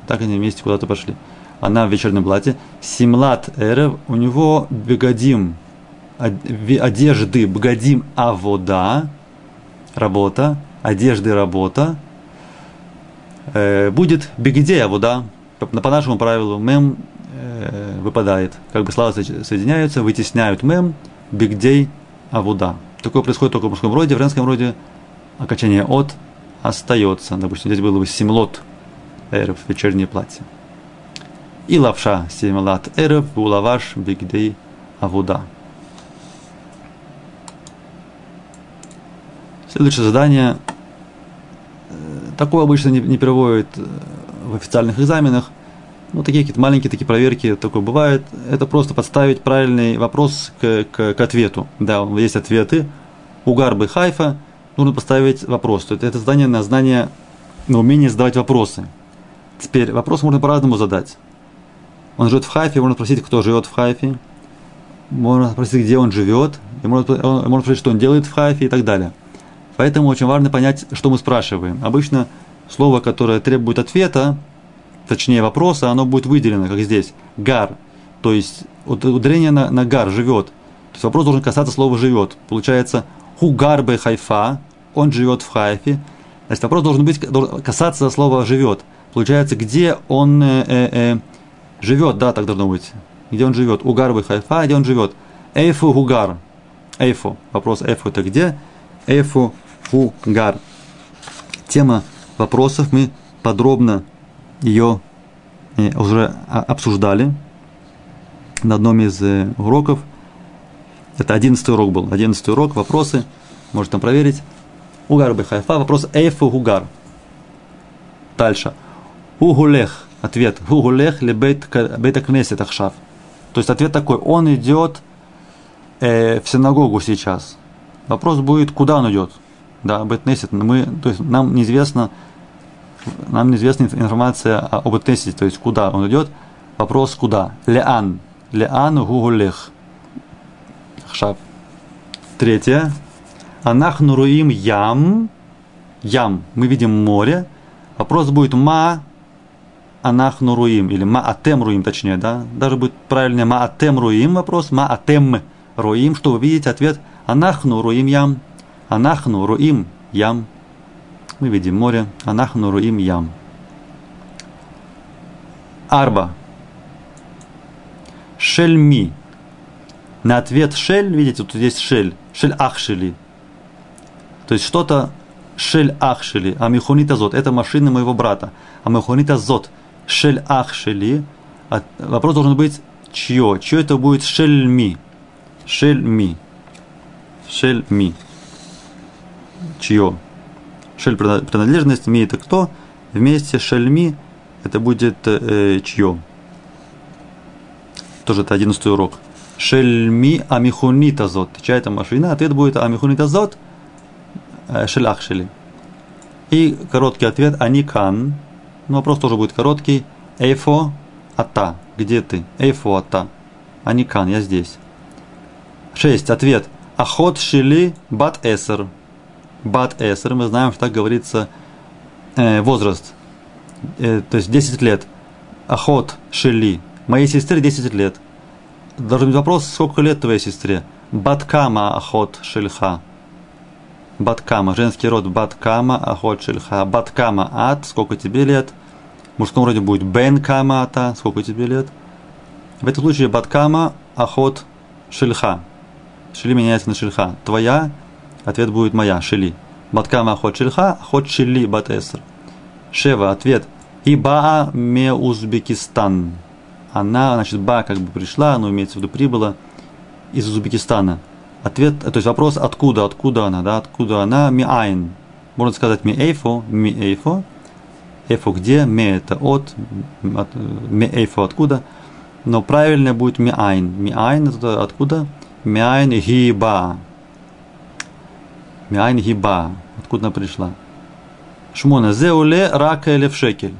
Так они вместе куда-то пошли. Она в вечернем платье. Симлат эрев, у него бегадим, одежды, бгадим авода, работа, одежды работа, э, будет бигидея вода, по, по нашему правилу мем э, выпадает. Как бы слова соединяются, вытесняют мем, бигдей, авуда. Такое происходит только в мужском роде, в женском роде окончание от остается. Допустим, здесь было бы семлот, эрф, вечернее платье. И лапша семилат эрев, улаваш бигдей авуда. Следующее задание. Такое обычно не, не приводит э, в официальных экзаменах. Ну, такие какие-то маленькие такие проверки, такое бывает. Это просто подставить правильный вопрос к, к, к ответу. Да, есть ответы. У Гарбы Хайфа нужно поставить вопрос. То есть это задание на знание, на умение задавать вопросы. Теперь вопрос можно по-разному задать. Он живет в Хайфе, можно спросить, кто живет в Хайфе. Можно спросить, где он живет. И можно, можно спросить, что он делает в Хайфе и так далее. Поэтому очень важно понять, что мы спрашиваем. Обычно слово, которое требует ответа, точнее вопроса, оно будет выделено, как здесь. Гар. То есть ударение на, на гар, живет. То есть вопрос должен касаться слова живет. Получается, хугарбе хайфа, он живет в Хайфе. Значит, вопрос должен быть касаться слова живет. Получается, где он э, э, э живет, да, так должно быть. Где он живет? Угарбе хайфа, где он живет? Эйфу гугар. Эйфу. Вопрос эйфу это где? Эйфу Фугар. Тема вопросов мы подробно ее э, уже обсуждали на одном из э, уроков. Это одиннадцатый урок был. Одиннадцатый урок, вопросы. Можете там проверить. Угар Хайфа. Вопрос Эйфу Гугар. Дальше. Угулех. Ответ. Угулех ли бейт кнесет ахшав. То есть ответ такой. Он идет э, в синагогу сейчас. Вопрос будет, куда он идет да, Бетнесет, мы, то есть нам неизвестно, нам неизвестна информация об Этнесете, то есть куда он идет. Вопрос куда? Леан. Леан гугулех. Хшаб. Третье. Анахну руим ям. Ям. Мы видим море. Вопрос будет ма анахну руим. Или ма атем руим, точнее, да. Даже будет правильнее ма атем руим вопрос. Ма атем руим. Что вы видите? Ответ анахну руим ям. Анахну руим ям. Мы видим море. Анахну руим ям. Арба. Шельми. На ответ шель, видите, тут есть шель. Шель ахшели. То есть что-то шель ахшели. А мехонит азот. Это машина моего брата. А мехонит азот. Шель ахшели. А вопрос должен быть чье? Чье это будет шельми? Шельми. Шельми чье. Шель принадлежность, ми это кто, вместе шельми это будет э, чье. Тоже это одиннадцатый урок. Шельми амихунит азот. Чья это машина? Ответ будет амихунит азот э, шелях шели. И короткий ответ аникан. Ну, вопрос тоже будет короткий. Эйфо ата. Где ты? Эйфо ата. Аникан, я здесь. Шесть. Ответ. Ахот шили бат эсер бат эсер, мы знаем, что так говорится э, возраст, э, то есть 10 лет. Ахот шели, моей сестре 10 лет. Должен быть вопрос, сколько лет твоей сестре? Баткама ахот шельха. Баткама, женский род Баткама, ахот шельха. Баткама ат, сколько тебе лет? В мужском роде будет Бен Кама ата, сколько тебе лет? В этом случае Баткама, ахот шельха. Шели меняется на шельха. Твоя Ответ будет моя, шили. Баткама охот шильха, охот шили батеср. Шева, ответ. И баа ме Узбекистан. Она, значит, ба как бы пришла, но имеется в виду прибыла из Узбекистана. Ответ, то есть вопрос, откуда, откуда она, да, откуда она, ми айн. Можно сказать ми эйфо, ми эйфо. איפה где, מ это от, от מאיפה откуда. Но правильно будет מאין. מאין это откуда? Ми айн гиба. Миайн гиба. Откуда она пришла? שמונה. זה עולה רק אלף שקל.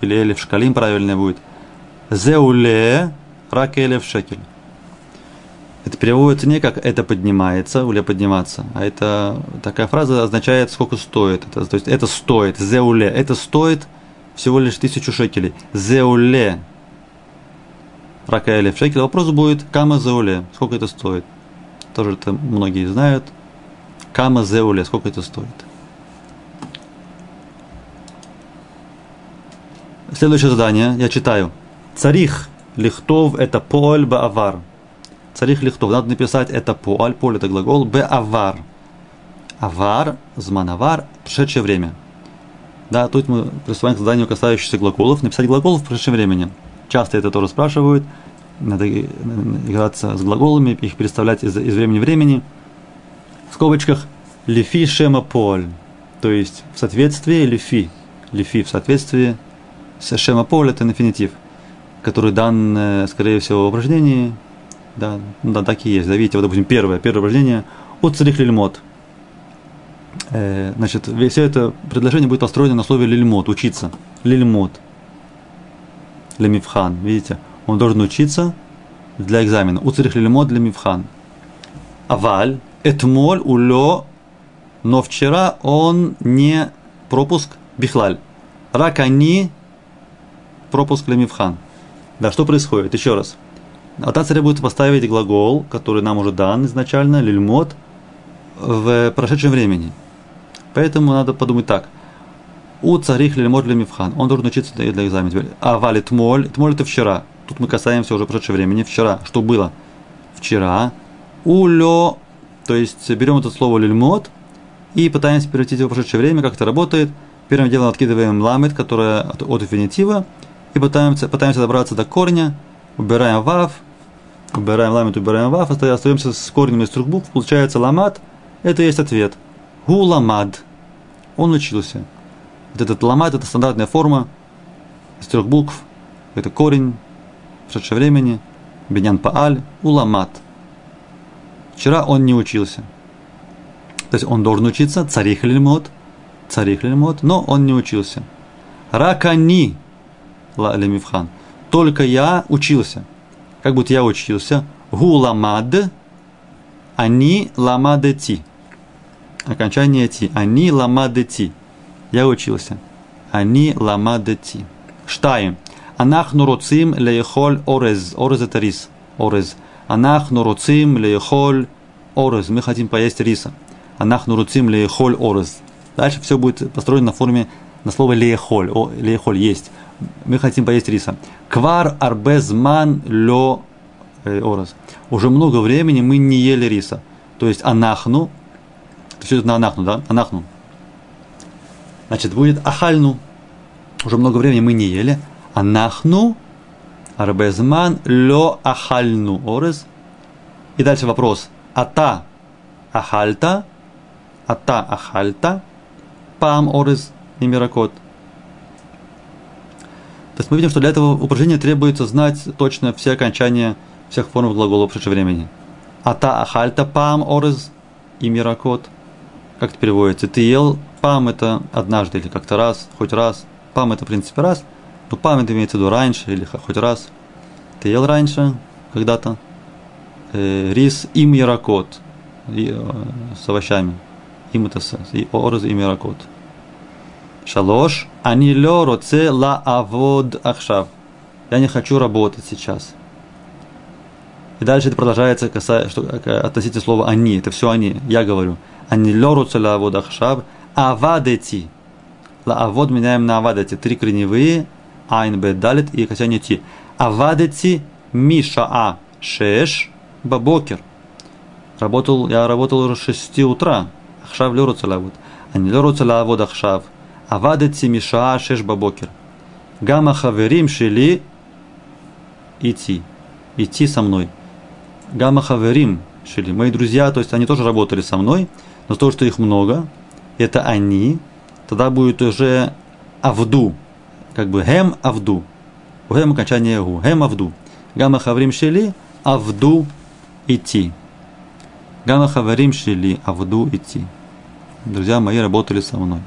Или אלף שקלים правильно будет. זה עולה רק אלף שקל. Это переводится не как это поднимается, עולה подниматься, а это такая фраза означает сколько стоит. Это, то есть это стоит, זה עולה, это стоит всего лишь тысячу шекелей. Зеуле рака в шекель. Вопрос будет кама зеуле, сколько это стоит. Тоже это многие знают. Кама зеуле, сколько это стоит? Следующее задание, я читаю. Царих лихтов это поль баавар. Царих лихтов, надо написать это поль, поль это глагол, баавар. Авар, зманавар, прошедшее время. Да, тут мы приступаем к заданию, касающихся глаголов. Написать глагол в прошедшем времени. Часто это тоже спрашивают. Надо играться с глаголами, их переставлять из, из времени в времени. Скобочках лифи шема поль. То есть в соответствии лифи. Лифи в соответствии с шема поль это инфинитив, который дан, э, скорее всего, в упражнении. Да, да, так и есть. Да, видите, вот, допустим, первое, первое упражнение. Уцрих лильмот э, значит, все это предложение будет построено на слове лильмот, учиться. Лильмот. Лемивхан. Видите? Он должен учиться для экзамена. Уцерих лильмот для мивхан. Аваль. Этмоль улё. Но вчера он не пропуск бихлаль. Ракани пропуск лемивхан. Да, что происходит? Еще раз. Ата будет поставить глагол, который нам уже дан изначально, лильмот, в прошедшем времени. Поэтому надо подумать так. У царих лильмот для мифхан. Он должен учиться для, экзамена. А валит моль. Моль это вчера. Тут мы касаемся уже прошедшего времени. Вчера. Что было? Вчера. У лё. То есть берем это слово лильмот и пытаемся превратить его в прошедшее время. Как это работает? Первым делом откидываем ламет, которая от, от инфинитива, и пытаемся, пытаемся добраться до корня, убираем вав, убираем ламет, убираем вав, остаемся с корнем из трех букв, получается ламат, это и есть ответ – Гуламад. Он учился. Вот этот ламад – это стандартная форма из трех букв. Это корень в времени. Бенян Пааль. Уламад. Вчера он не учился. То есть он должен учиться. Царих лильмот. Царих лильмот. Но он не учился. Ракани. Ла лемивхан. Только я учился. Как будто я учился. Гуламад. Они ламадети окончание ти. Они ламадети. Я учился. Они ламадети. Штаем. Анахну роцим леехоль орез. Орез это рис. Орез. Анахну роцим леехоль орез. Мы хотим поесть риса. Анахну роцим леехоль орез. Дальше все будет построено на форме на слово леехоль. О, леехоль есть. Мы хотим поесть риса. Квар арбезман лё э, орез. Уже много времени мы не ели риса. То есть анахну все это на анахну, да? Анахну. Значит, будет ахальну. Уже много времени мы не ели. Анахну, арбезман, ло ахальну. Орез. И дальше вопрос. Ата ахальта, ата ахальта, пам орез и миракот. То есть мы видим, что для этого упражнения требуется знать точно все окончания всех форм глагола в прошедшем времени. Ата ахальта пам орез и миракот – как это переводится? Ты ел пам это однажды или как-то раз, хоть раз. Пам это в принципе раз, ну, память имеется в виду раньше или хоть раз. Ты ел раньше, когда-то, э, рис им яракот и, э, с овощами. Им это и орз и яракот. Шалош, они ле це ла авод ахшав. Я не хочу работать сейчас. И дальше это продолжается касая, что, э, относительно слова «они». Это все «они». Я говорю. «Они це ла авод ахшав авадети». Ла авод меняем на авадети. Три корневые айн бет далит и хотя не ти. Авадети миша а шеш бабокер. Работал, я работал уже с 6 утра. Ахшав леру целавод. А не леру целавод ахшав. Авадети миша а шеш бабокер. Гама хаверим шили идти. Идти со мной. Гама хаверим шили. Мои друзья, то есть они тоже работали со мной, но то, что их много, это они, тогда будет уже авду, как бы хем авду. У хем окончание гу, хем авду. Гамма хаврим шели, авду идти. Гамма хаврим шели, авду идти. Друзья мои работали со мной.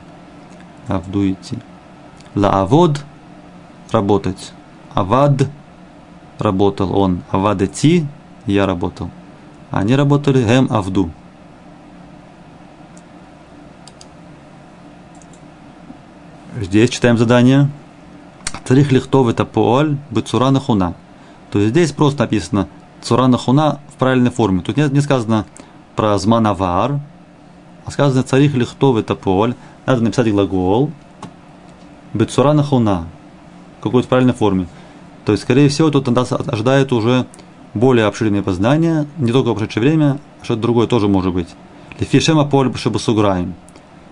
Авду идти. Ла авод работать. Авад работал он. Авад идти я работал. Они работали хем авду. Здесь читаем задание. Царих лихтов это поаль бецура нахуна. То есть здесь просто написано цура нахуна в правильной форме. Тут не, не сказано про зманавар, а сказано царих лихтов это поаль. Надо написать глагол бецура нахуна в какой-то правильной форме. То есть, скорее всего, тут нас ожидает уже более обширные познания, не только в прошедшее время, а что-то другое тоже может быть. Лефишема поль шабасуграем.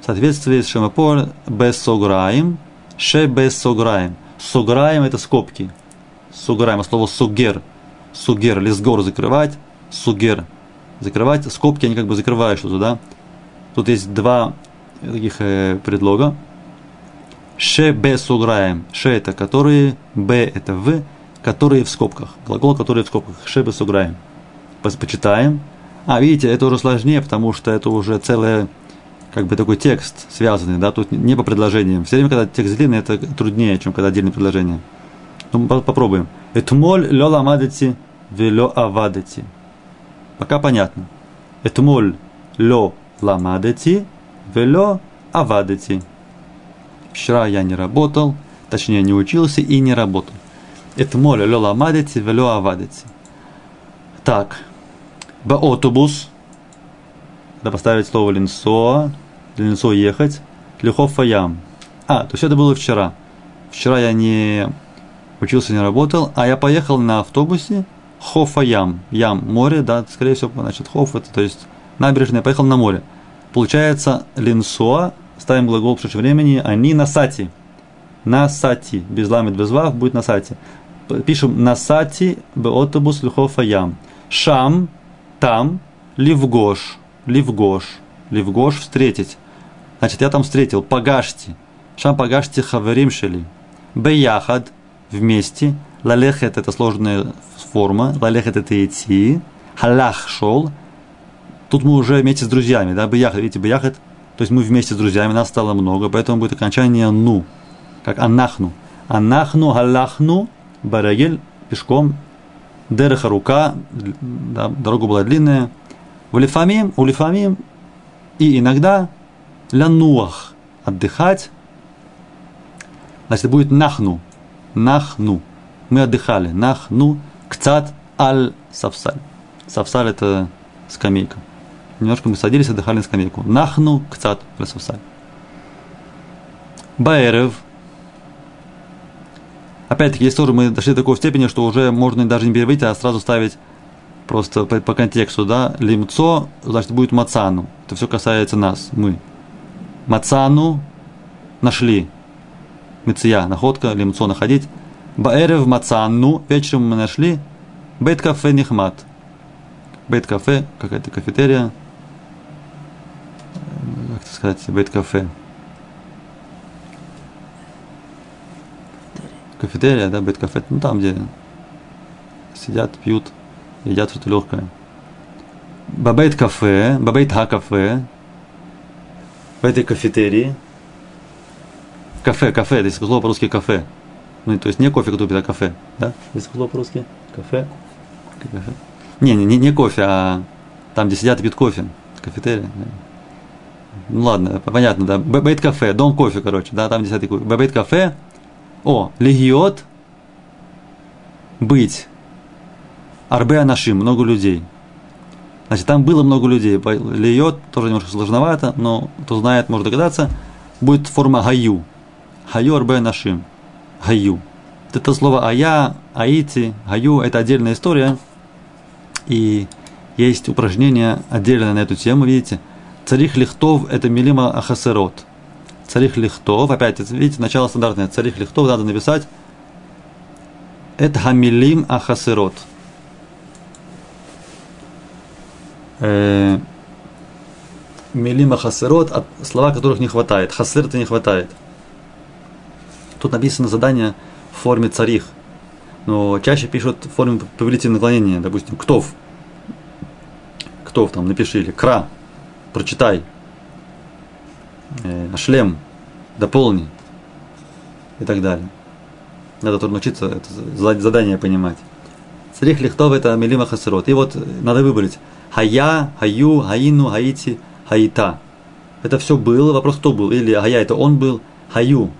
в соответствии с Шемапор Бесограем, Ше Бесограем. Суграем это скобки. Суграем, слово сугер. Сугер, лесгор закрывать, сугер. Закрывать, скобки, они как бы закрывают что-то, да? Тут есть два таких э, предлога. Ше бе суграем. Ше это которые, б это в, которые в скобках. Глагол, который в скобках. Ше бе суграем. Почитаем. А, видите, это уже сложнее, потому что это уже целое как бы такой текст связанный, да, тут не по предложениям. Все время, когда текст длинный, это труднее, чем когда отдельное предложение. Ну, попробуем. Этмоль лё ламадати велё авадати. Пока понятно. Этмоль лё ламадати велё авадати. Вчера я не работал, точнее не учился и не работал. Этмоль лё ламадати велё авадати. Так. Баотобус. Надо поставить слово линсо, линсо ехать, лихов фаям. А, то есть это было вчера. Вчера я не учился, не работал, а я поехал на автобусе Хофа Ям. Ям, море, да, скорее всего, значит, Хоф, это, то есть набережная, я поехал на море. Получается, линсоа, ставим глагол в прошедшем времени, они на сати. На сати, без ламит, без вав, будет на сати. Пишем на сати беотобус лихофа ям. Шам, там, ливгош, ливгош, ливгош встретить. Значит, я там встретил, пагашти. Шам пагашти хаверим шели. Беяхад, вместе. Лалехет – это сложная форма. Лалехет – это идти. Халах – шел. Тут мы уже вместе с друзьями, да, бияхат, видите, бияхат, то есть мы вместе с друзьями, нас стало много, поэтому будет окончание ну, как анахну. Анахну, галахну, барагель, пешком, дереха рука, да, дорога была длинная. Улифамим, улифамим, и иногда лянуах, отдыхать, значит, будет нахну, нахну. Мы отдыхали. Нахну кцат аль савсаль. Савсаль это скамейка. Немножко мы садились, отдыхали на скамейку. Нахну кцат аль савсаль. Баэрев. Опять-таки, здесь тоже мы дошли до такой степени, что уже можно даже не переводить, а сразу ставить просто по, по контексту, да, лимцо, значит, будет мацану. Это все касается нас, мы. Мацану нашли, Меция, находка, лимцо, находить. Баэрев мацанну, вечером мы нашли. Бейт кафе нихмат. Бейт кафе, какая-то кафетерия. Как это сказать, бейт кафе. Кафетерия, да, бейт кафе. Ну там, где сидят, пьют, едят что-то легкое. Бабейт кафе, бабейт ха кафе, в этой кафетерии, Кафе, кафе, здесь слово по-русски кафе. Ну, то есть не кофе кто а кафе. Да? Здесь слово по-русски кафе. кафе. Не, не, не кофе, а там, где сидят и пьют кофе. Кафетерия. Ну ладно, понятно, да. Бейт кафе, дом кофе, короче, да, там, где сидят Бейт кафе. О, легиот. Быть. Арбе анашим, много людей. Значит, там было много людей. Льет тоже немножко сложновато, но кто знает, может догадаться. Будет форма гаю. Хайор бе нашим. Гаю. Это слово ая, аити, гаю – это отдельная история. И есть упражнение отдельно на эту тему, видите. Царих лихтов – это милима ахасерот. Царих лихтов, опять, видите, начало стандартное. Царих лихтов надо написать. Это хамилим ахасерот. Э, милим ахасерот, слова которых не хватает. Хасер это не хватает. Тут написано задание в форме царих, но чаще пишут в форме повелительного наклонения, допустим, ктов. Ктов там напиши, или кра, прочитай, э, шлем, дополни и так далее. Надо тоже научиться это задание понимать. Царих лихтов это милима хасрот. И вот надо выбрать хая, хаю, хаину, хаити, хаита. Это все было. Вопрос, кто был. Или хая это он был, хаю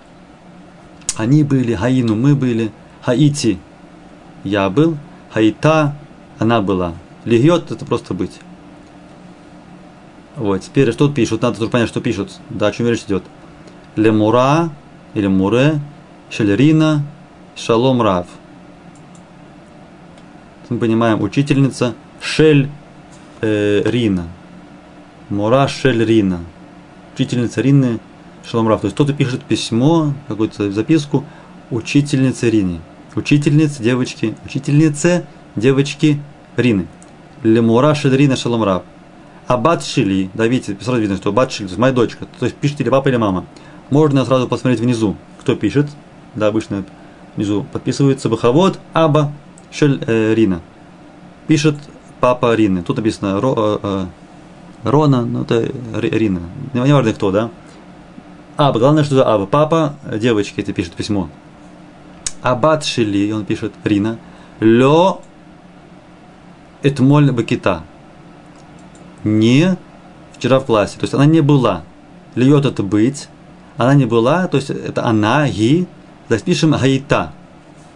они были, Хаину мы были, Хаити я был, Хаита она была. Легиот это просто быть. Вот, теперь что пишут? Надо тоже понять, что пишут. Да, о чем речь идет. Лемура или Муре, Шельрина, Шалом Рав. Мы понимаем, учительница Шель э, Рина. Мура Шель Рина. учительница Рины Шаломрав. То есть кто-то пишет письмо, какую-то записку учительнице Рине. Учительнице девочки, учительнице девочки Рины. Лемура Шедрина Шаломрав. А бат Шили, да видите, сразу видно, что бат Шили, то есть моя дочка, то есть пишет или папа, или мама. Можно сразу посмотреть внизу, кто пишет. Да, обычно внизу подписывается Бахавод Аба Шель э, Рина. Пишет папа Рины. Тут написано Ро, э, э, Рона, ну это Рина. Не, важно кто, да? Аба, главное, что за Аба. Папа девочки это пишет письмо. Абат Шили, он пишет Рина. Лё Этмоль Бакита. Не вчера в классе. То есть она не была. Льет это быть. Она не была, то есть это она, ги. Запишем гаита.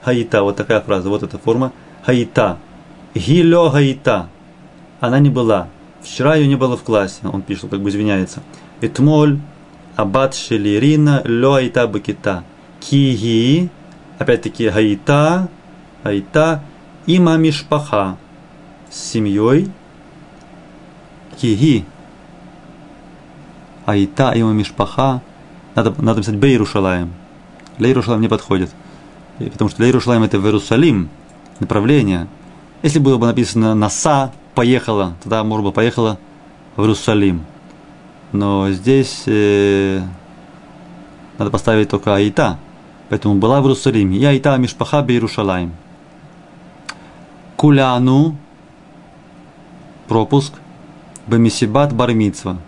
Гаита, вот такая фраза, вот эта форма. Гаита. Гилё гаита. Она не была. Вчера ее не было в классе, он пишет, как бы извиняется. Этмоль, абат шелирина, лё айта бакита. Киги, опять-таки гаита, гаита, има мишпаха. С семьей. Киги. Айта, има мишпаха. Надо, надо писать Бейрушалаем. Лейрушалаем не подходит. Потому что Лейрушалаем это в Иерусалим, направление. Если было бы написано Наса, поехала, тогда может быть поехала в Иерусалим. Но здесь э, надо поставить только Аита. Поэтому была в Иерусалиме. Я Аита Мишпаха Бейрушалаем. Куляну пропуск Бамисибат Бармицва.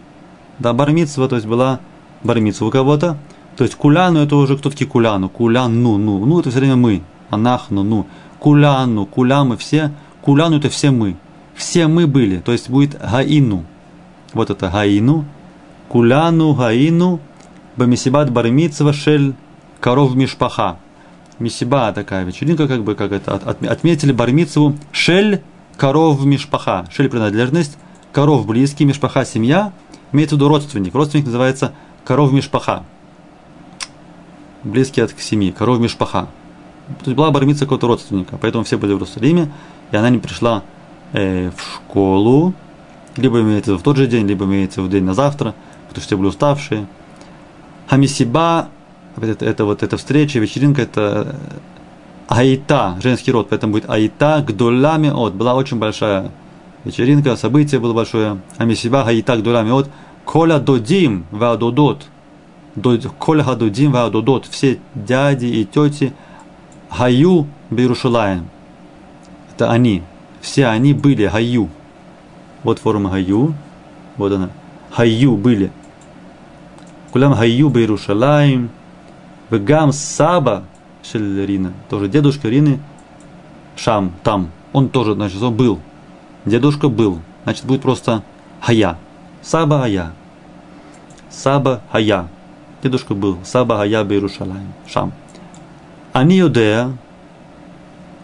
Да, Бармицва, то есть была Бармицва у кого-то. То есть куляну это уже кто такие куляну? Куляну, ну, ну это все время мы. Анахну, ну. Куляну, куля мы все. Куляну это все мы. Все мы были. То есть будет гаину. Вот это гаину. Куляну, гаину. Бамисибат бармицва шель коров мишпаха. Мисиба такая вечеринка, как бы, как это, от, отметили бармицеву шель коров мишпаха. Шель принадлежность, коров близкий, мишпаха семья, имеется в виду родственник. Родственник называется коров мишпаха. Близкий от семьи, коров мишпаха. То есть была бармица какого-то родственника, поэтому все были в Иерусалиме, и она не пришла э, в школу, либо имеется в тот же день, либо имеется в день на завтра, потому что все были уставшие. Хамисиба, это, это вот эта встреча, вечеринка, это Аита, женский род, поэтому будет Аита гдолями от. Была очень большая вечеринка, событие было большое. Амисиба Аита гдолями от. Коля додим ваадодот. Коля гадодим ваадодот. Все дяди и тети Гаю Бирушалаем. Это они. Все они были Гаю. Вот форма Гаю. Вот она. Гаю были. Кулям Гаю Бирушалаем. Вегам Саба Шель Тоже дедушка Рины Шам, там. Он тоже, значит, он был. Дедушка был. Значит, будет просто Хая. Саба Хая. Саба Хая. Дедушка был. Саба Хая Бирушалаем. Шам. Они юдея,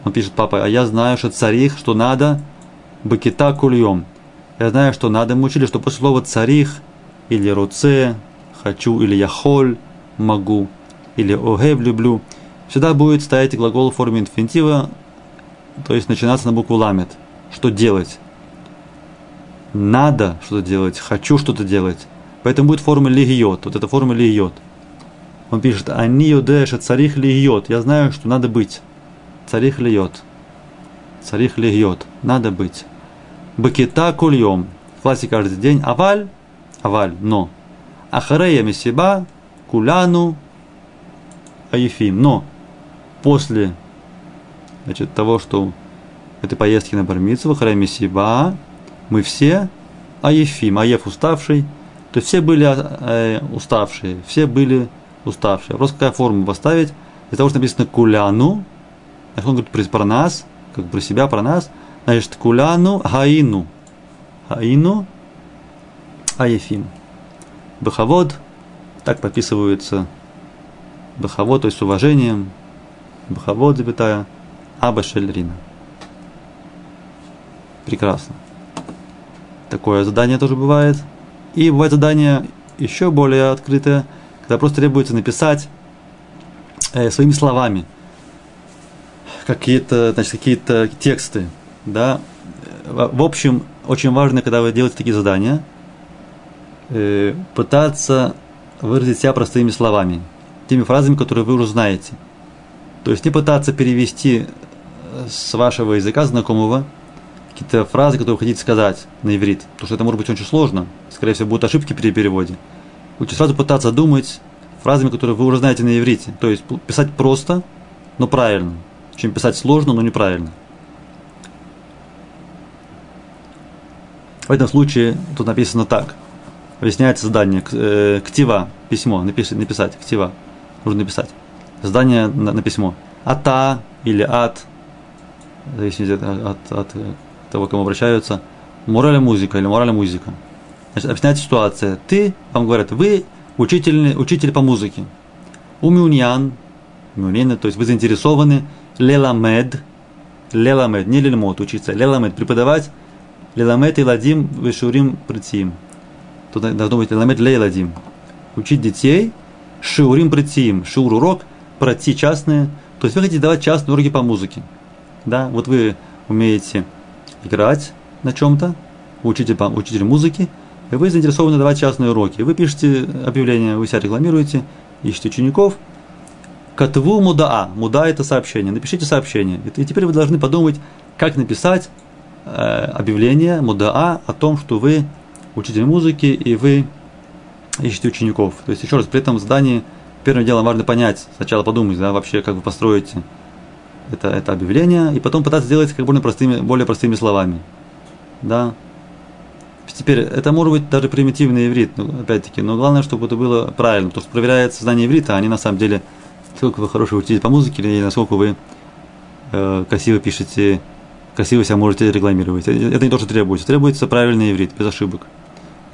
он пишет папа, а я знаю, что царих, что надо, бакита кульем. Я знаю, что надо, мы учили, что после слова царих, или руце, хочу, или яхоль, могу, или огев, люблю, всегда будет стоять глагол в форме инфинитива, то есть начинаться на букву ламет. Что делать? Надо что-то делать, хочу что-то делать. Поэтому будет форма лигиот. Вот эта форма лигиот. Он пишет, они юдеша царих льет. Я знаю, что надо быть. Царих льет. Царих льет. Надо быть. Бакита кульем. В классе каждый день. Аваль. Аваль. Но. Ахарея месиба. Куляну. Аефим. Но. После значит, того, что этой поездки на Бармицу, Ахарея месиба. Мы все. Аефим. Аеф уставший. То есть все были э, уставшие. Все были уставший. Вопрос, какая форма поставить. Для того, что написано куляну, значит, он говорит про нас, как про себя, про нас, значит, куляну гаину. Гаину аефим. Бахавод, так подписываются Бахавод, то есть с уважением, Бахавод, запятая, Аба Шельрина. Прекрасно. Такое задание тоже бывает. И бывает задание еще более открытое – когда просто требуется написать э, своими словами какие-то, значит, какие-то тексты, да. В общем, очень важно, когда вы делаете такие задания, э, пытаться выразить себя простыми словами, теми фразами, которые вы уже знаете. То есть не пытаться перевести э, с вашего языка знакомого какие-то фразы, которые вы хотите сказать на иврит, потому что это может быть очень сложно, скорее всего, будут ошибки при переводе. Лучше сразу пытаться думать фразами, которые вы уже знаете на иврите, то есть писать просто, но правильно, чем писать сложно, но неправильно. В этом случае тут написано так. Объясняется задание. Э, ктива, письмо, написать, написать, ктива. Нужно написать. Задание на, на письмо. Ата или ат, зависит от, от, от того, к кому обращаются. Мораль музыка или мораль музыка. Значит, объясняется ситуация. Ты, вам говорят, вы учитель, учитель по музыке. Умюньян, мюнин, то есть вы заинтересованы, леламед, леламед, не лельмот учиться, леламед, преподавать Лиламет и ладим вешурим притим. Тут должно быть лиламет лей ладим. Учить детей шиурим притим. Шиур урок, пройти частные. То есть вы хотите давать частные уроки по музыке. Да, вот вы умеете играть на чем-то, учитель, учитель музыки, и вы заинтересованы давать частные уроки. Вы пишете объявление, вы себя рекламируете, ищете учеников. Катву мудаа. Муда – это сообщение. Напишите сообщение. И теперь вы должны подумать, как написать Э, объявление, мудаа, о том, что вы учитель музыки и вы ищете учеников. То есть, еще раз, при этом здании первым делом важно понять, сначала подумать, да, вообще, как вы построите это, это объявление, и потом пытаться сделать как более простыми, более простыми словами. Да. Теперь, это может быть даже примитивный иврит, ну, опять-таки, но главное, чтобы это было правильно, потому что проверяется знание иврита, а не на самом деле, насколько вы хороший учитель по музыке, или насколько вы э, красиво пишете красиво себя можете рекламировать. Это не то, что требуется. Требуется правильный иврит, без ошибок.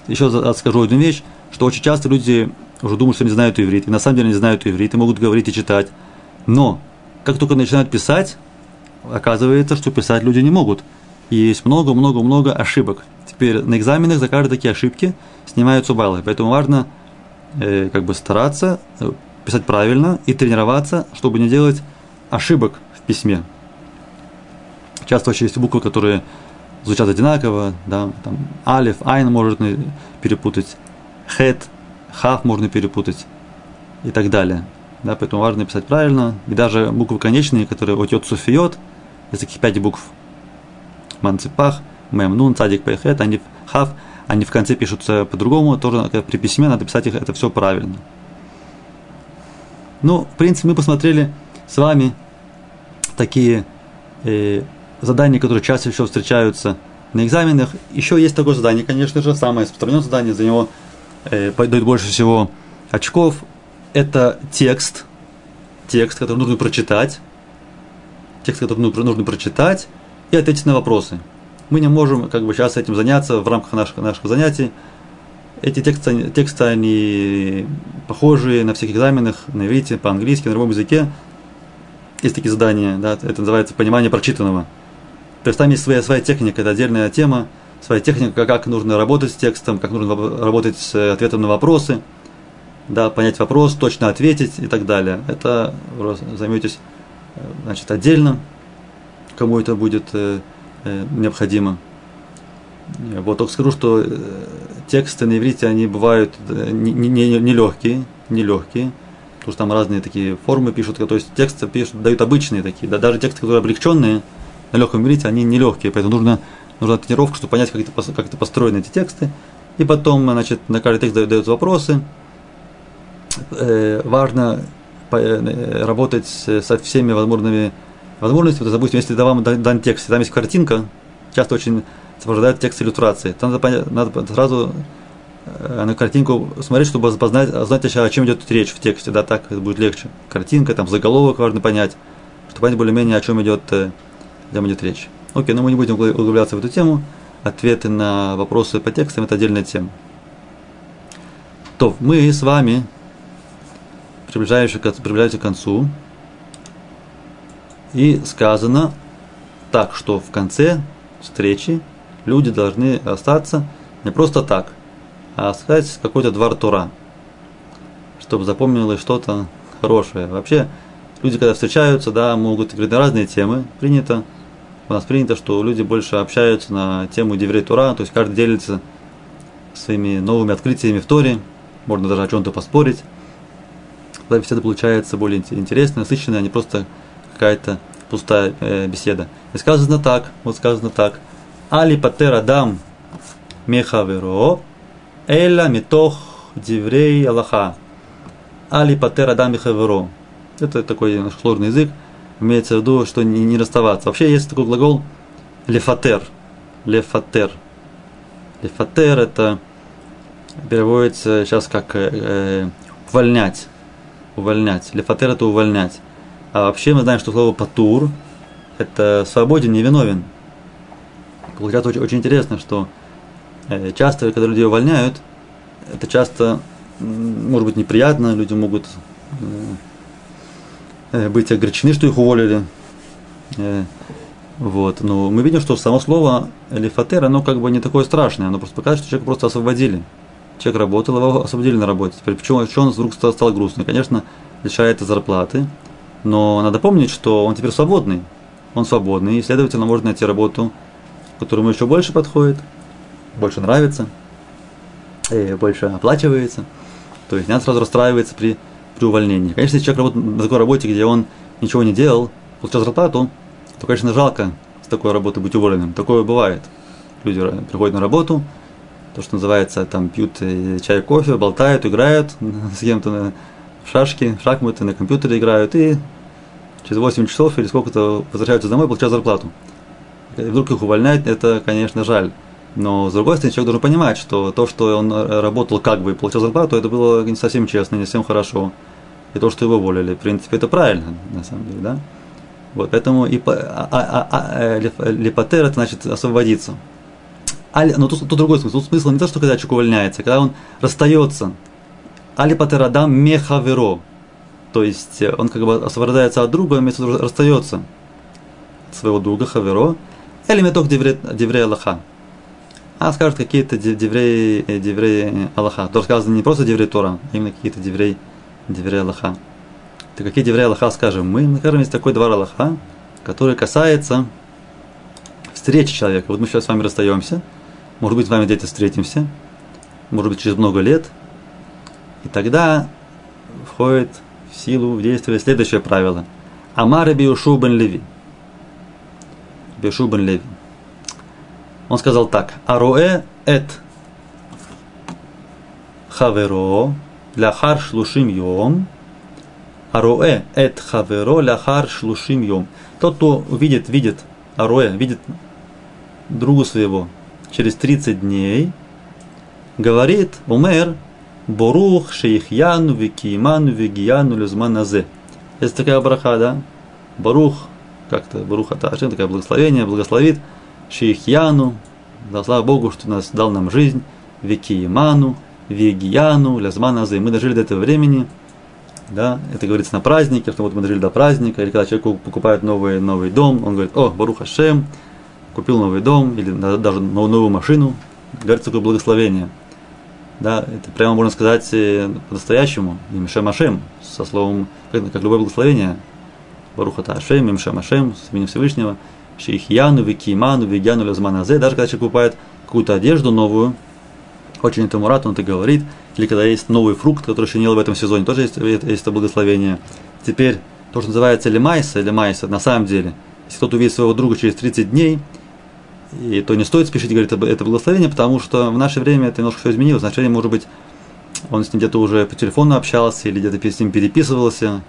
Еще скажу одну вещь, что очень часто люди уже думают, что не знают иврит, и на самом деле не знают иврит, и могут говорить и читать. Но, как только начинают писать, оказывается, что писать люди не могут. И есть много-много-много ошибок. Теперь на экзаменах за каждые такие ошибки снимаются баллы. Поэтому важно э, как бы стараться э, писать правильно и тренироваться, чтобы не делать ошибок в письме. Часто очень есть буквы, которые звучат одинаково, да, там алиф, айн можно перепутать, хет, хав можно перепутать и так далее. Да, поэтому важно писать правильно. И даже буквы конечные, которые отет суфиот, из таких пять букв, манципах, мем, нун, цадик, пейхет, они хав, они в конце пишутся по-другому, тоже при письме надо писать их, это все правильно. Ну, в принципе, мы посмотрели с вами такие э, задания, которые чаще всего встречаются на экзаменах. Еще есть такое задание, конечно же, самое распространенное задание, за него э, дают больше всего очков. Это текст, текст, который нужно прочитать, текст, который нужно, нужно прочитать и ответить на вопросы. Мы не можем как бы сейчас этим заняться в рамках наших, наших занятий. Эти тексты, тексты, они похожие на всех экзаменах, на иврите, по-английски, на любом языке. Есть такие задания, да, это называется понимание прочитанного – то есть там есть своя, своя техника, это отдельная тема, своя техника, как нужно работать с текстом, как нужно работать с э, ответом на вопросы, да, понять вопрос, точно ответить и так далее. Это займетесь э, значит, отдельно, кому это будет э, необходимо. Вот только скажу, что тексты на иврите, они бывают не, не, не, не легкие, не легкие, потому что там разные такие формы пишут, то есть тексты пишут, дают обычные такие, да, даже тексты, которые облегченные, на легком иврите, они нелегкие, поэтому нужно, нужна тренировка, чтобы понять, как это, как это построены эти тексты. И потом, значит, на каждый текст дают вопросы. Э, важно э, работать со всеми возможными возможностями. То, допустим, если вам дан текст, там есть картинка, часто очень сопровождает текст иллюстрации. Там надо, надо сразу э, на картинку смотреть, чтобы познать, знать, о чем идет речь в тексте, да, так это будет легче. Картинка, там заголовок важно понять, чтобы понять более-менее, о чем идет где будет речь. Окей, но мы не будем углубляться в эту тему. Ответы на вопросы по текстам – это отдельная тема. То, мы с вами приближаемся к концу. И сказано так, что в конце встречи люди должны остаться не просто так, а сказать какой-то двор Тура, чтобы запомнилось что-то хорошее. Вообще, люди, когда встречаются, да, могут говорить на разные темы, принято у нас принято, что люди больше общаются на тему Деврей Тура, то есть каждый делится своими новыми открытиями в Торе, можно даже о чем-то поспорить. Тогда беседа получается более интересная, насыщенная, а не просто какая-то пустая э, беседа. И сказано так, вот сказано так. Али патер адам мехаверо, эля митох диврей Аллаха. Али патер адам мехаверо. Это такой наш сложный язык. Имеется в виду, что не, не расставаться. Вообще есть такой глагол лефатер. Лефатер. Лефатер это переводится сейчас как э, э, увольнять. Увольнять. Лефатер это увольнять. А вообще мы знаем, что слово патур это свободен, невиновен. Получается очень, очень интересно, что э, часто, когда людей увольняют, это часто, может быть, неприятно, люди могут э, э, быть огорчены, что их уволили. Вот. Но мы видим, что само слово лифатер, оно как бы не такое страшное, оно просто показывает, что человека просто освободили. Человек работал, его освободили на работе. Теперь почему, почему он вдруг стал, стал грустный? Конечно, лишает зарплаты, но надо помнить, что он теперь свободный. Он свободный, и, следовательно, можно найти работу, которая ему еще больше подходит, больше нравится, и больше оплачивается. То есть не надо сразу расстраиваться при, при увольнении. Конечно, если человек работает на такой работе, где он ничего не делал, получал зарплату, то, конечно, жалко с такой работы быть уволенным. Такое бывает. Люди приходят на работу, то, что называется, там пьют э, чай, кофе, болтают, играют с кем-то в шашки, шахматы, на компьютере играют, и через 8 часов или сколько-то возвращаются домой, получают зарплату. И вдруг их увольняют, это, конечно, жаль. Но, с другой стороны, человек должен понимать, что то, что он работал как бы и получал зарплату, это было не совсем честно, не совсем хорошо. И то, что его уволили, в принципе, это правильно, на самом деле, да? Вот, поэтому и, а, а, а, а, липотер это значит освободиться. А, но тут, тут другой смысл. Тут смысл не то, что когда человек увольняется, когда он расстается. Алипатер адам мехаверо. То есть э, он как бы освобождается от друга, вместо того расстается от своего друга Хаверо. Или меток деврей Аллаха. А скажут какие-то девреи, э, девреи Аллаха. То сказано не просто деврей Тора, а именно какие-то девреи, девреи Аллаха. Так какие девреи Аллаха скажем мы? Мы скажем, есть такой двор Аллаха, который касается встречи человека. Вот мы сейчас с вами расстаемся, может быть, с вами где-то встретимся, может быть, через много лет, и тогда входит в силу, в действие следующее правило. Амар Биушу бен Леви. Биушу бен Леви. Он сказал так. Ароэ эт хаверо ляхар шлушим йом. Ароэ эт хаверо ляхар шлушим йом. Тот, кто видит, видит, ароэ, видит другу своего через 30 дней, говорит, умер, Борух, Шейхьяну, Викииману, Вигияну, Люзманазе. Есть такая браха, да? Барух, как-то Барух Аташин, такое благословение, благословит Шейхьяну, да слава Богу, что нас дал нам жизнь, Викииману, Вегияну, Лязманазе. Мы дожили до этого времени, да, это говорится на празднике, что вот мы дожили до праздника, или когда человек покупает новый, новый дом, он говорит, о, Барух Ашем, купил новый дом, или даже новую машину, говорится такое благословение – да, это прямо можно сказать э, по-настоящему, Имшем Ашем, со словом, как, как любое благословение, Барухата Ашем, Имшем Ашем, с именем Всевышнего, Шейхьяну, Викиману, Вигьяну, Лазманазе, даже когда человек покупает какую-то одежду новую, очень этому рад, он это говорит, или когда есть новый фрукт, который еще не ел в этом сезоне, тоже есть, есть это благословение. Теперь, то, что называется лемайса, лемайса, на самом деле, если кто-то увидит своего друга через 30 дней, и то не стоит спешить говорить это благословение, потому что в наше время это немножко все изменилось. В может быть, он с ним где-то уже по телефону общался или где-то с ним переписывался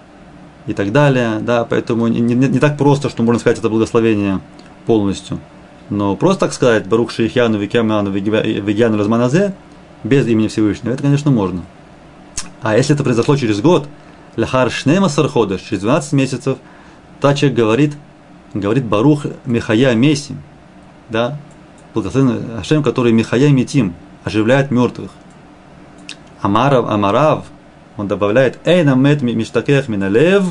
и так далее. Да, поэтому не, не, не так просто, что можно сказать это благословение полностью. Но просто так сказать, Барух Шейхяну, Викяману, Вигьяну Разманазе, без имени Всевышнего, это, конечно, можно. А если это произошло через год, Лахар Шнема Сарходыш, через 12 месяцев, та человек говорит, говорит Барух Михая Меси, да, благословен Ашем, который Михая Митим, оживляет мертвых. Амарав, Амарав, он добавляет, Эйна мет миштакех миналев,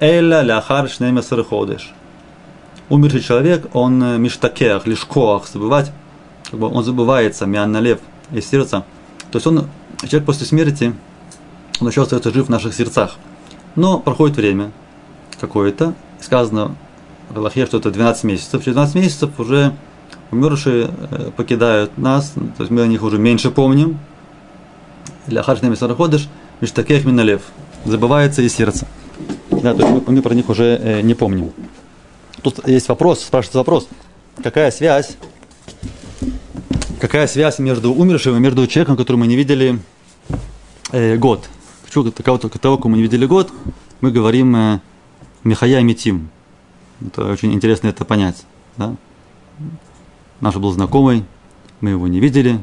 эля ляхар шнемесер ходеш. Умерший человек, он э, миштакех, лишкоах, забывать, как бы он забывается, мианналев, из сердца. То есть он, человек после смерти, он еще остается жив в наших сердцах. Но проходит время какое-то, сказано в Аллахе, что это 12 месяцев. Через 12 месяцев уже умершие э, покидают нас, то есть мы о них уже меньше помним. Для хашнами сараходыш, миштакех миналев. Забывается и сердце. Да, то есть мы, мы про них уже э, не помним. Тут есть вопрос, спрашивается вопрос, какая связь, какая связь между умершим и между человеком, которого мы не видели э, год. Почему того, того, кого мы не видели год, мы говорим э, Михая Митим. Это очень интересно это понять. Да? Наш был знакомый, мы его не видели,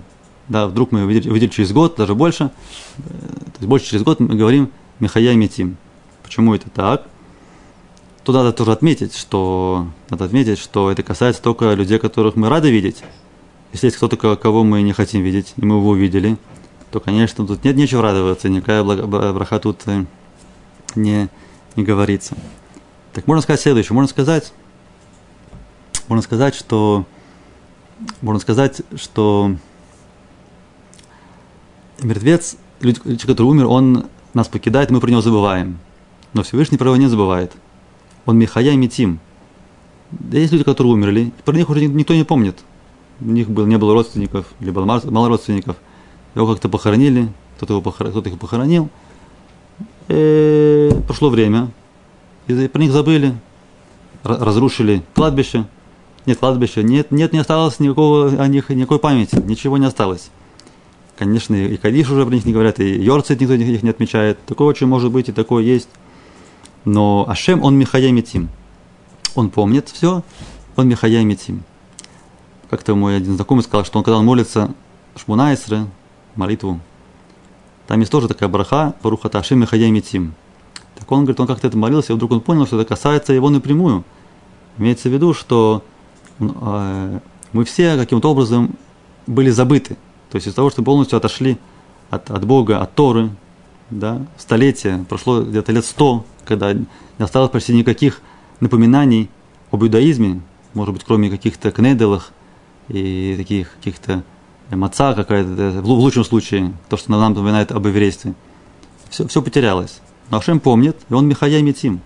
да, вдруг мы увидели, увидели через год, даже больше, э, то есть больше через год мы говорим Михая Митим. Почему это так? Тут надо тоже отметить, что надо отметить, что это касается только людей, которых мы рады видеть. Если есть кто-то, кого мы не хотим видеть, и мы его увидели, то, конечно, тут нет нечего радоваться, никакая браха тут э, не, не говорится. Так можно сказать следующее. Можно сказать, можно сказать, что можно сказать, что мертвец, человек, который умер, он нас покидает, мы про него забываем. Но Всевышний про него не забывает. Он Михая Митим. Да есть люди, которые умерли, про них уже никто не помнит. У них был, не было родственников, либо мало родственников. Его как-то похоронили, кто-то, его похор... кто их похоронил. И прошло время, и про них забыли, разрушили кладбище. Нет кладбища, нет, нет, не осталось никакого о них, никакой памяти, ничего не осталось. Конечно, и Кадиш уже про них не говорят, и Йорцит никто их не отмечает. Такое очень может быть, и такое есть. Но Ашем, он Михая Митим. Он помнит все, он Михая Митим. Как-то мой один знакомый сказал, что он когда он молится Шмунайсре, молитву, там есть тоже такая браха, Барухата Ашем Михая Митим. Так он говорит, он как-то это молился, и вдруг он понял, что это касается его напрямую. Имеется в виду, что э, мы все каким-то образом были забыты. То есть из-за того, что полностью отошли от, от Бога, от Торы, да, столетия, прошло где-то лет сто, когда не осталось почти никаких напоминаний об иудаизме, может быть, кроме каких-то кнеделах и таких каких-то э, маца какая-то, в лучшем случае, то, что нам напоминает об еврействе. Все, все потерялось. Но Ашем помнит, и он Михая Митим.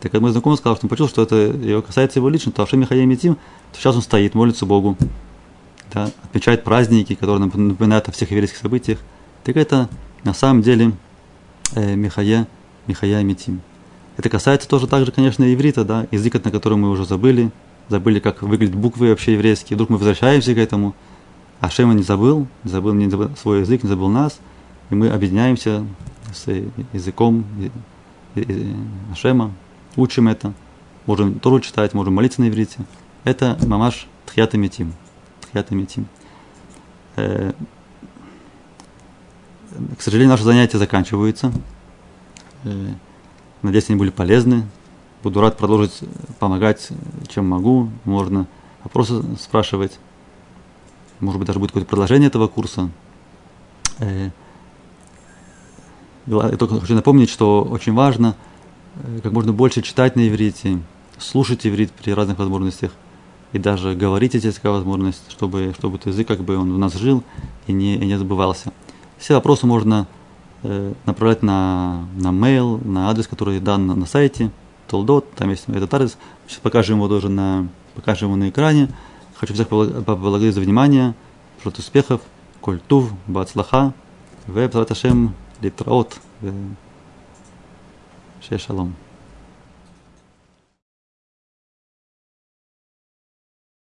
Так как мой знакомый сказал, что он почувствовал, что это его касается его лично, то Ашем Михая Митим, то сейчас он стоит, молится Богу, да, отмечает праздники, которые напоминают о всех еврейских событиях. Так это на самом деле э, Михая, Михая Митим. Это касается тоже также, конечно, иврита, да, язык, на котором мы уже забыли, забыли, как выглядят буквы вообще еврейские. Вдруг мы возвращаемся к этому. А Шема не забыл, не забыл, не забыл свой язык, не забыл нас, и мы объединяемся с языком Ашема, учим это, можем Тору читать, можем молиться на иврите. Это мамаш тхьята метим. Тхьята метим. Э, к сожалению, наши занятия заканчиваются. Э, надеюсь, они были полезны. Буду рад продолжить помогать, чем могу. Можно вопросы спрашивать. Может быть, даже будет какое-то продолжение этого курса. Э, я только хочу напомнить, что очень важно э, как можно больше читать на иврите, слушать иврит при разных возможностях и даже говорить есть такая возможность, чтобы, чтобы этот язык как бы он в нас жил и не, и не забывался. Все вопросы можно э, направлять на, на mail, на адрес, который дан на, на сайте Толдот, там есть этот адрес. Сейчас покажем его тоже на, покажем его на экране. Хочу всех поблагодарить за внимание, желать успехов, культув, бацлаха, веб, литраот, э, шалом.